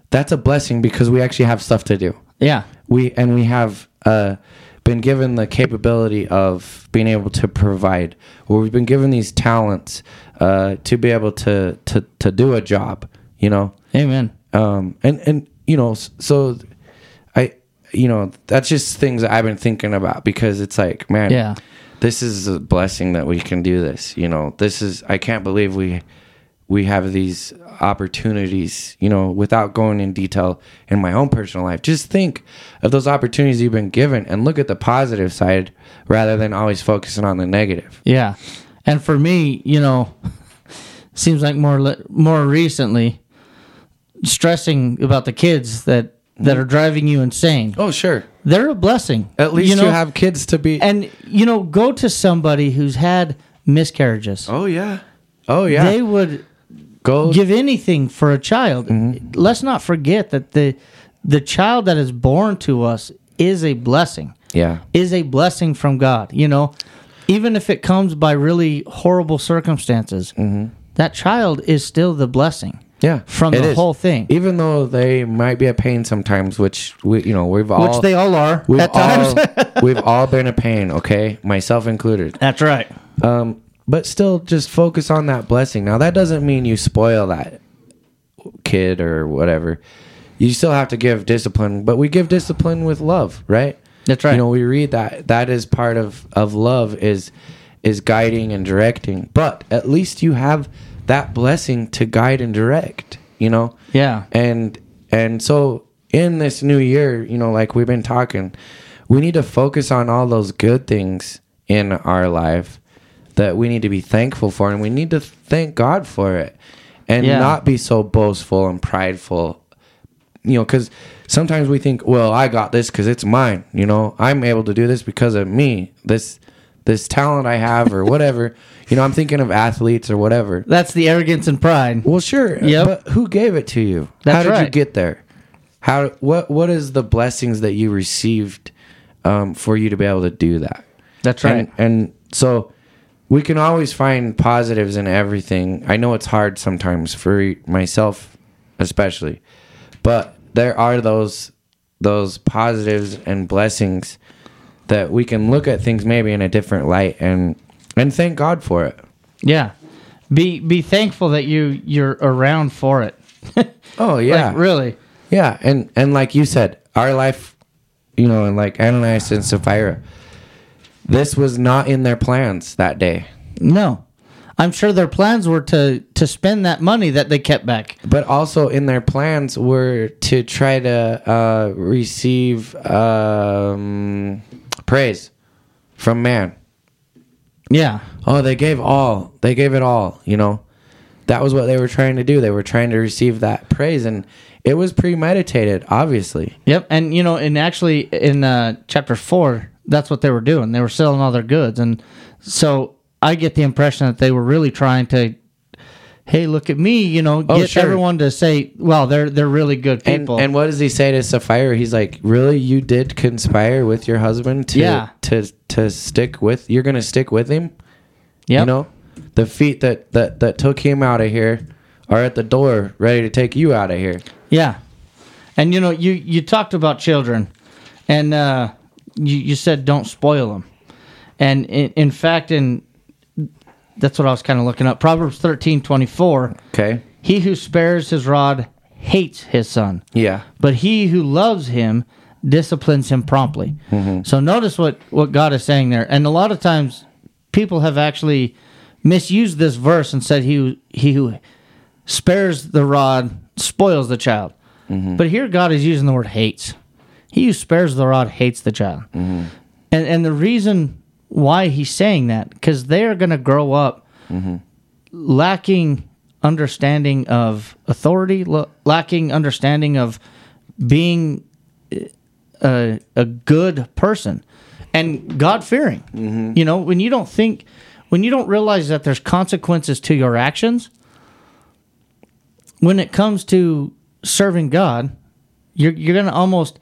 That's a blessing because we actually have stuff to do. Yeah. we and we have uh, been given the capability of being able to provide. Or we've been given these talents uh, to be able to to to do a job you know? Amen. um and and you know so i you know that's just things that i've been thinking about because it's like man Yeah. This is a blessing that we can do this you know. This is i can't believe we we have these opportunities you know without going in detail in my own personal life. Just think of those opportunities you've been given and look at the positive side rather than always focusing on the negative. Yeah. And for me, you know, seems like more more recently stressing about the kids that that are driving you insane. oh sure They're a blessing. at least you, know, have kids to be and you know, go to somebody who's had miscarriages. oh yeah oh yeah They would go give anything for a child. Mm-hmm. Let's not forget that the the child that is born to us is a blessing. yeah Is a blessing from God. You know, even if it comes by really horrible circumstances, mm-hmm. that child is still the blessing. Yeah, from the is. whole thing. Even though they might be a pain sometimes, which we, you know, we've all which they all are we've at times. we've all been a pain. Okay, myself included. That's right. Um, but still, just focus on that blessing. Now, that doesn't mean you spoil that kid or whatever. You still have to give discipline, but we give discipline with love, right? That's right. You know, we read that that is part of of love is is guiding and directing. But at least you have that blessing to guide and direct. You know, Yeah. and and so in this new year, you know, like we've been talking, we need to focus on all those good things in our life that we need to be thankful for and we need to thank God for it and Yeah. not be so boastful and prideful. You know, cuz sometimes we think, well, I got this cuz it's mine, you know. I'm able to do this because of me. This this talent I have or whatever. you know, I'm thinking of athletes or whatever. That's the arrogance and pride. Well, sure. Yep. But who gave it to you? That's How did you right. get there? How what what is the blessings that you received um, for you to be able to do that? That's right. And, and so we can always find positives in everything. I know it's hard sometimes for myself, especially, but there are those those positives and blessings that we can look at things maybe in a different light and and thank God for it. yeah. Be be thankful that you you're around for it. Oh yeah, Like, really. Yeah, and and like you said, our life, you know, and like Ananias and Sapphira, this was not in their plans that day. No. I'm sure their plans were to to spend that money that they kept back. But also in their plans were to try to uh, receive um, praise from man. Yeah. Oh, they gave all. They gave it all. You know, that was what they were trying to do. They were trying to receive that praise, and it was premeditated, obviously. Yep. And you know, and actually in uh, chapter four, that's what they were doing. They were selling all their goods, and so I get the impression that they were really trying to, hey, look at me, you know, Oh, get sure. everyone to say, well, they're they're really good people. and what does he say to Sapphira? He's like, "Really, you did conspire with your husband to Yeah. to to stick with? You're gonna stick with him? yep. You know, the feet that that that took him out of here are at the door, ready to take you out of here. Yeah, and you know, you you talked about children, and uh, you you said don't spoil them, and in, in fact, in that's what I was kind of looking up. Proverbs thirteen twenty four. Okay, He who spares his rod hates his son, yeah, but he who loves him disciplines him promptly. Mm-hmm. So notice what what God is saying there, and a lot of times people have actually misused this verse and said he who- he who spares the rod spoils the child. Mm-hmm. But here God is using the word hates. He who spares the rod hates the child. Mm-hmm. And and the reason why he's saying that because they are going to grow up mm-hmm. lacking understanding of authority, la- lacking understanding of being uh, a, a good person and God fearing. Mm-hmm. You know, when you don't think, when you don't realize that there's consequences to your actions, when it comes to serving God, you're you're gonna almost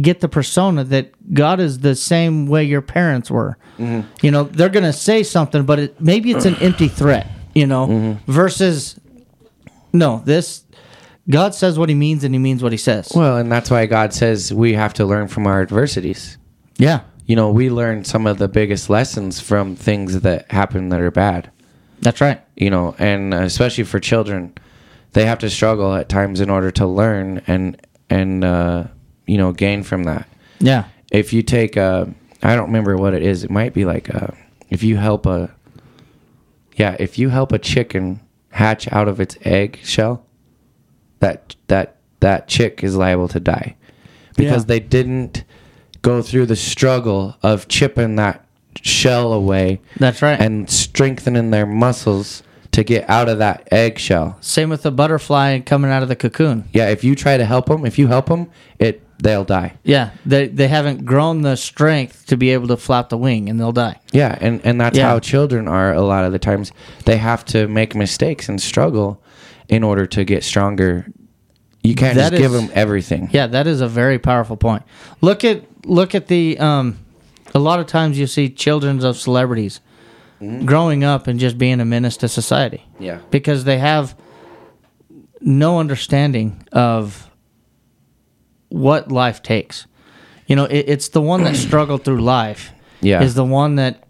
get the persona that God is the same way your parents were. You know, they're gonna say something, but it, maybe it's an empty threat. You know, versus no, this God says what He means and He means what He says. well, and that's why God says we have to learn from our adversities. yeah, You know, we learn some of the biggest lessons from things that happen that are bad. that's right. you know, and especially for children, they have to struggle at times in order to learn and and uh, you know gain from that. Yeah, If you take a, I don't remember what it is. It might be like a, if you help a, yeah, if you help a chicken hatch out of its egg shell, that that that chick is liable to die because Yeah. they didn't go through the struggle of chipping that shell away that's right. and strengthening their muscles to get out of that eggshell. Same with the butterfly coming out of the cocoon. Yeah, if you try to help them, if you help them, it they'll die. Yeah, they they haven't grown the strength to be able to flap the wing, and they'll die. Yeah, and and that's Yeah. how children are a lot of the times. They have to make mistakes and struggle in order to get stronger. You can't That just give is- them everything. Yeah, that is a very powerful point. Look at look at the um, a lot of times you see children of celebrities growing up and just being a menace to society Yeah. because they have no understanding of what life takes. You know, it, it's the one that struggled through life Yeah. is the one that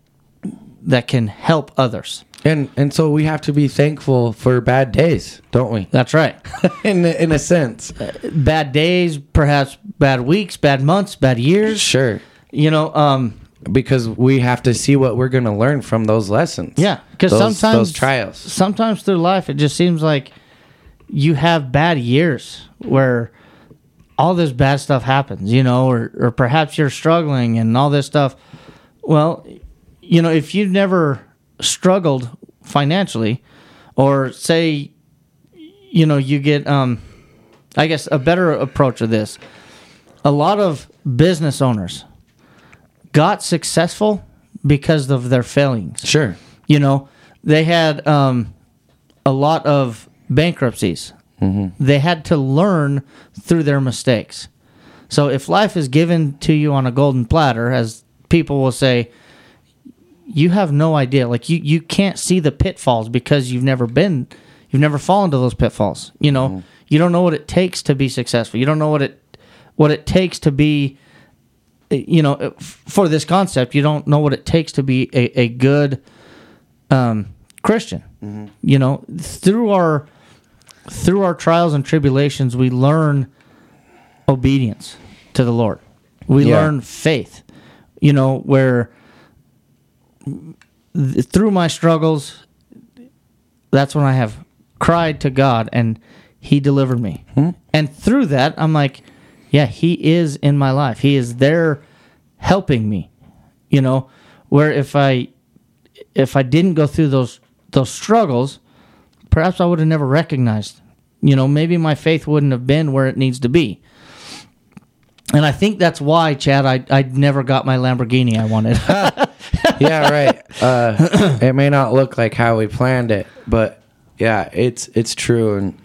that can help others. And and so we have to be thankful for bad days, don't we? That's right. in in a sense. bad days, perhaps bad weeks, bad months, bad years. Sure. You know, um, Because we have to see what we're going to learn from those lessons. yeah, because sometimes those trials. sometimes through life, it just seems like you have bad years where all this bad stuff happens. You know, or or perhaps you're struggling and all this stuff. Well, you know, if you've never struggled financially, or say, you know, you get, um, I guess, a better approach of this. A lot of business owners got successful because of their failings. Sure. You know, they had um, a lot of bankruptcies. Mm-hmm. They had to learn through their mistakes. So if life is given to you on a golden platter, as people will say, you have no idea. Like you, you can't see the pitfalls because you've never been, you've never fallen to those pitfalls. You know, mm-hmm. you don't know what it takes to be successful. You don't know what it, what it takes to be you know, for this concept, you don't know what it takes to be a, a good um, Christian. Mm-hmm. You know, through our through our trials and tribulations, we learn obedience to the Lord. We Yeah. learn faith. You know, where through my struggles, that's when I have cried to God and He delivered me. Hmm? And through that, I'm like, yeah, He is in my life. He is there helping me. You know, where if I if I didn't go through those those struggles, perhaps I would have never recognized. You know, maybe my faith wouldn't have been where it needs to be. And I think that's why, Chad, I I never got my Lamborghini I wanted. yeah, right. Uh, it may not look like how we planned it, but yeah, it's it's true, and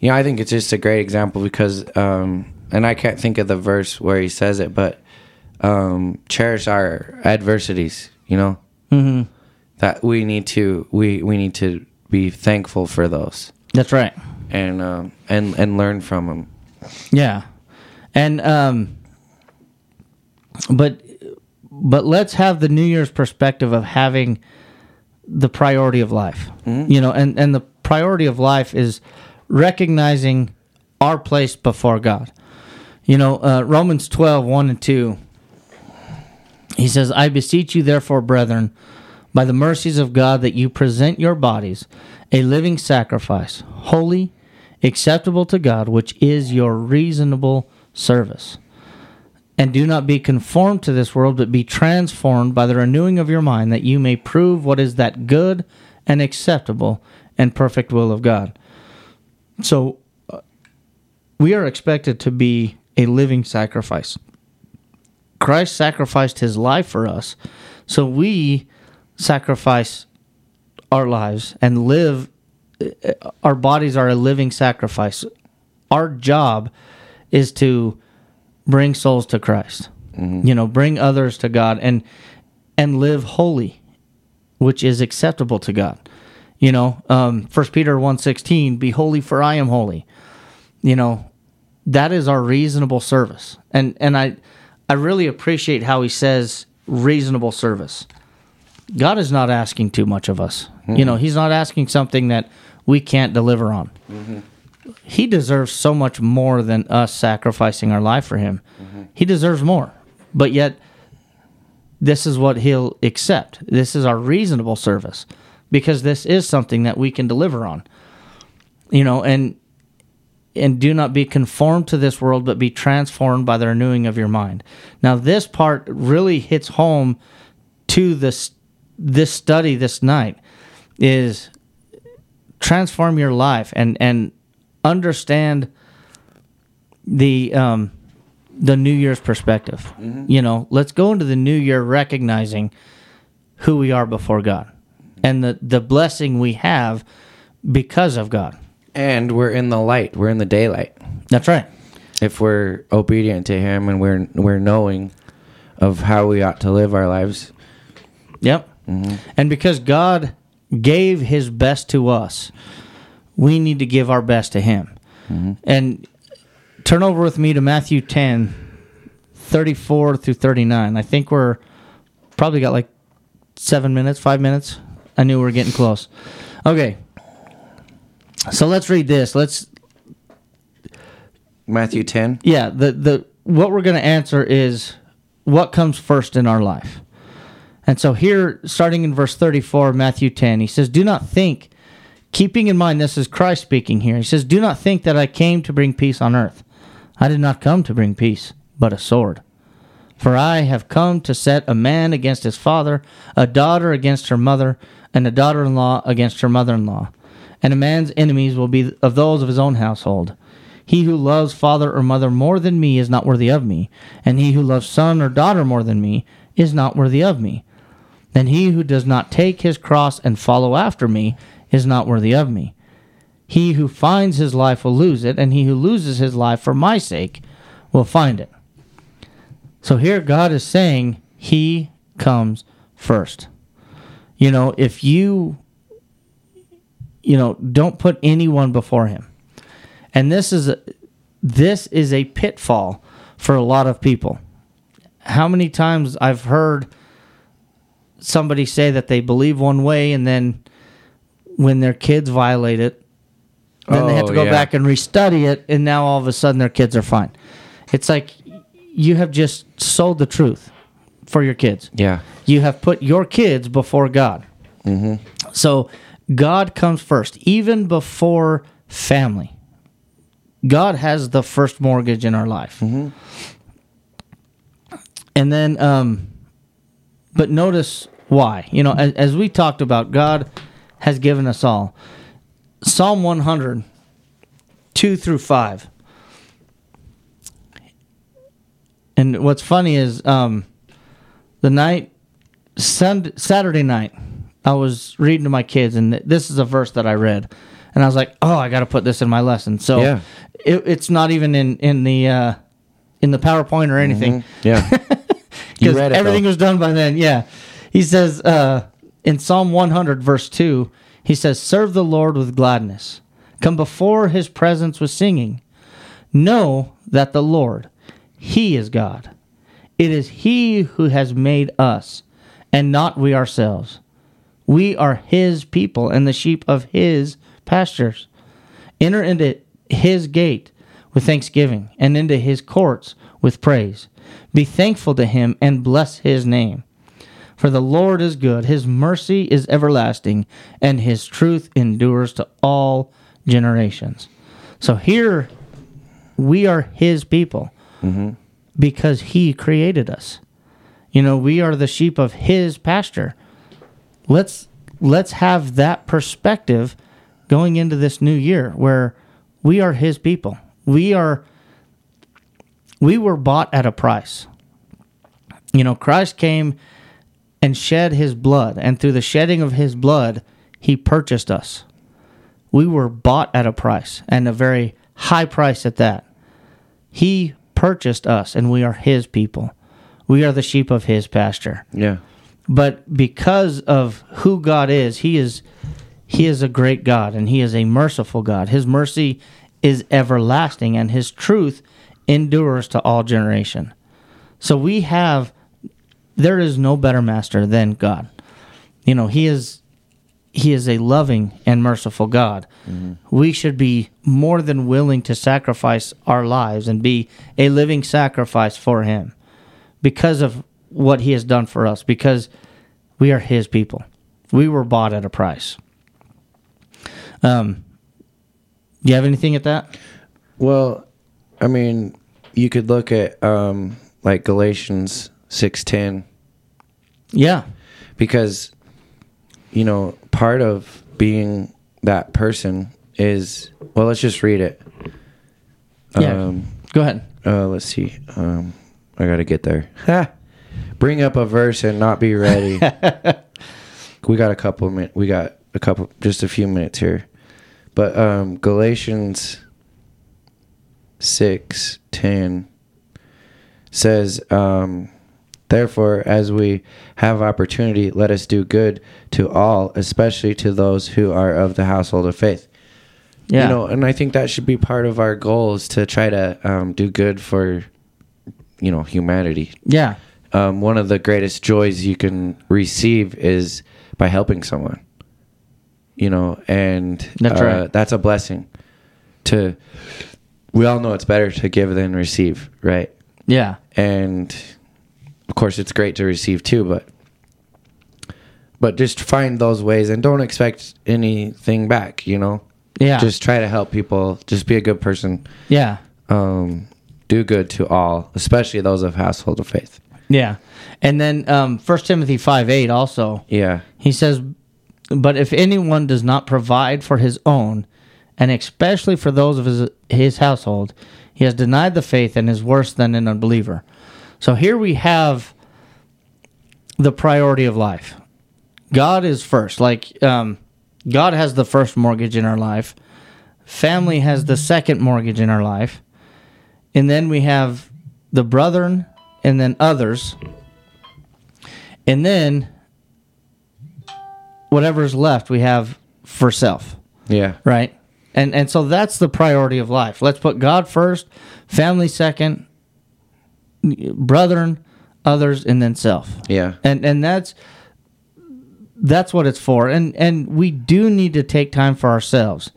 you know, I think it's just a great example because, um, and I can't think of the verse where he says it, but um, cherish our adversities. You know, mm-hmm. that we need to we we need to be thankful for those that's right. and um, and and learn from them. Yeah, and um, but but let's have the New Year's perspective of having the priority of life. You know, and and the priority of life is recognizing our place before God. You know, uh, Romans 12, 1 and 2. He says, I beseech you, therefore, brethren, by the mercies of God, that you present your bodies a living sacrifice, holy, acceptable to God, which is your reasonable service. And do not be conformed to this world, but be transformed by the renewing of your mind, that you may prove what is that good and acceptable and perfect will of God. So, uh, we are expected to be a living sacrifice. Christ sacrificed his life for us. So we sacrifice our lives and live our bodies are a living sacrifice. Our job is to bring souls to Christ. You know, bring others to God and and live holy, which is acceptable to God. You know, um, 1 Peter 1.16, be holy for I am holy. You know, that is our reasonable service. And and I I really appreciate how he says reasonable service. God is not asking too much of us. You mm-hmm. know, he's not asking something that we can't deliver on. Mm-hmm. He deserves so much more than us sacrificing our life for him. Mm-hmm. He deserves more. But yet this is what he'll accept. This is our reasonable service because this is something that we can deliver on. You know, and and do not be conformed to this world, but be transformed by the renewing of your mind. Now, this part really hits home to this this study this night is transform your life and and understand the um the New Year's perspective. You know, let's go into the new year recognizing who we are before God and the the blessing we have because of God. And we're in the light. We're in the daylight. That's right. If we're obedient to Him and we're we're knowing of how we ought to live our lives. Yep. Mm-hmm. And because God gave his best to us, we need to give our best to Him. Mm-hmm. And turn over with me to Matthew 10, 34 through 39. I think we're probably got like seven minutes, five minutes. I knew we were getting close. Okay. So let's read this. Let's Matthew 10. yeah, the the what we're going to answer is what comes first in our life. And so here starting in verse 34 of Matthew 10, he says, "Do not think keeping in mind this is Christ speaking here. He says, "Do not think that I came to bring peace on earth. I did not come to bring peace, but a sword." For I have come to set a man against his father, a daughter against her mother, and a daughter in law against her mother in law. And a man's enemies will be of those of his own household. He who loves father or mother more than me is not worthy of me, and he who loves son or daughter more than me is not worthy of me. And he who does not take his cross and follow after me is not worthy of me. He who finds his life will lose it, and he who loses his life for my sake will find it. So here God is saying he comes first. You know, if you you know, don't put anyone before him. And this is a, this is a pitfall for a lot of people. How many times I've heard somebody say that they believe one way and then when their kids violate it, then they have to Oh, go yeah. back and restudy it and now all of a sudden their kids are fine. It's like you have just sold the truth for your kids. Yeah. You have put your kids before God. So God comes first, even before family. God has the first mortgage in our life. And then, um, but notice why. You know, as, as we talked about, God has given us all. Psalm 100, 2 through 5. And what's funny is um, the night, Sund Saturday night, I was reading to my kids, and this is a verse that I read, and I was like, "Oh, I got to put this in my lesson." So Yeah. it, it's not even in in the uh, in the PowerPoint or anything Yeah. because everything though. was done by then. Yeah, he says uh, in Psalm 100, verse two, he says, "Serve the Lord with gladness, come before His presence with singing. Know that the Lord, He is God. It is He who has made us, and not we ourselves. We are His people and the sheep of His pastures. Enter into His gate with thanksgiving, and into His courts with praise. Be thankful to Him and bless His name. For the Lord is good, His mercy is everlasting, and His truth endures to all generations. So here we are His people mm-hmm. because He created us. You know, we are the sheep of His pasture. Let's let's have that perspective going into this new year where we are His people. We are we were bought at a price. You know, Christ came and shed his blood, and through the shedding of his blood, he purchased us. We were bought at a price, and a very high price at that. He purchased us, and we are his people. We are the sheep of his pasture. Yeah. But because of who God is, he is he is a great God and he is a merciful God. His mercy is everlasting and his truth endures to all generation. So we have there is no better master than God. You know, he is he is a loving and merciful God. We should be more than willing to sacrifice our lives and be a living sacrifice for him because of what he has done for us because we are his people. We were bought at a price. Um do you have anything at that? Well, I mean, you could look at um like Galatians 6:10 Yeah. because you know, part of being that person is well, let's just read it. Yeah. Um Go ahead. uh let's see. Um I got to get there. Ha! Bring up a verse and not be ready. we got a couple of minutes. We got a couple just a few minutes here. But um Galatians 6 10 says um therefore as we have opportunity let us do good to all especially to those who are of the household of faith Yeah. You know, and I think that should be part of our goals to try to um, do good for, you know, humanity. Yeah. Um, one of the greatest joys you can receive is by helping someone. You know, and That's uh, right. That's a blessing. To, we all know it's better to give than receive, right? Yeah. and of course it's great to receive too but but just find those ways and don't expect anything back you know Yeah. just try to help people just be a good person yeah. um do good to all especially those of household of faith Yeah. And then um 1 Timothy 5 8 also yeah he says but if anyone does not provide for his own and especially for those of his his household, he has denied the faith and is worse than an unbeliever. So here we have the priority of life. God is first. Like um, God has the first mortgage in our life. Family has the second mortgage in our life. And then we have the brethren and then others. And then whatever's left we have for self yeah right and and so that's the priority of life. Let's put god first family second brethren others and then self. Yeah. And and that's that's what it's for. And and we do need to take time for ourselves.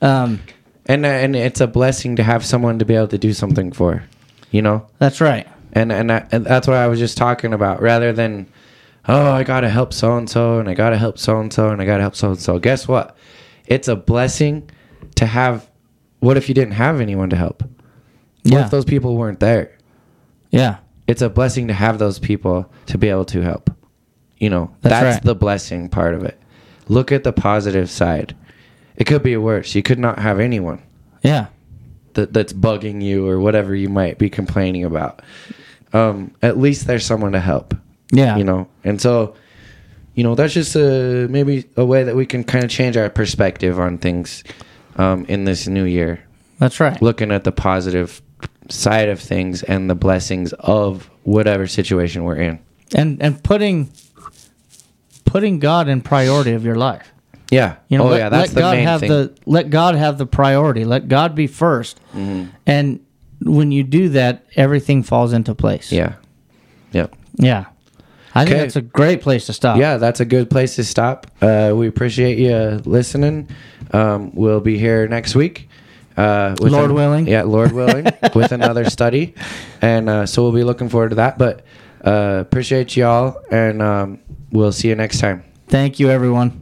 Um and and it's a blessing to have someone to be able to do something for you know? That's right. And and, I, and that's what I was just talking about. Rather than, oh, I gotta help so and so, and I gotta help so and so, and I gotta help so and so. Guess what? It's a blessing to have. What if you didn't have anyone to help? What yeah if those people weren't there? yeah It's a blessing to have those people to be able to help. You know, That's that's, right. the blessing part of it. Look at the positive side. It could be worse. You could not have anyone yeah that, that's bugging you or whatever you might be complaining about. Um, at least there's someone to help. yeah you know and so you know that's just a maybe a way that we can kind of change our perspective on things um, in this new year that's right looking at the positive side of things and the blessings of whatever situation we're in and and putting putting god in priority of your life yeah You know, oh let, yeah that's let the God main have thing Mm-hmm. the let God have the priority. Let God be 1st and when you do that, everything falls into place. yeah yeah yeah. I think Okay. that's a great place to stop. yeah that's a good place to stop uh, we appreciate you listening um, we'll be here next week uh, with Lord willing. yeah lord willing with another study and uh, so we'll be looking forward to that but uh, appreciate y'all and um, we'll see you next time Thank you, everyone.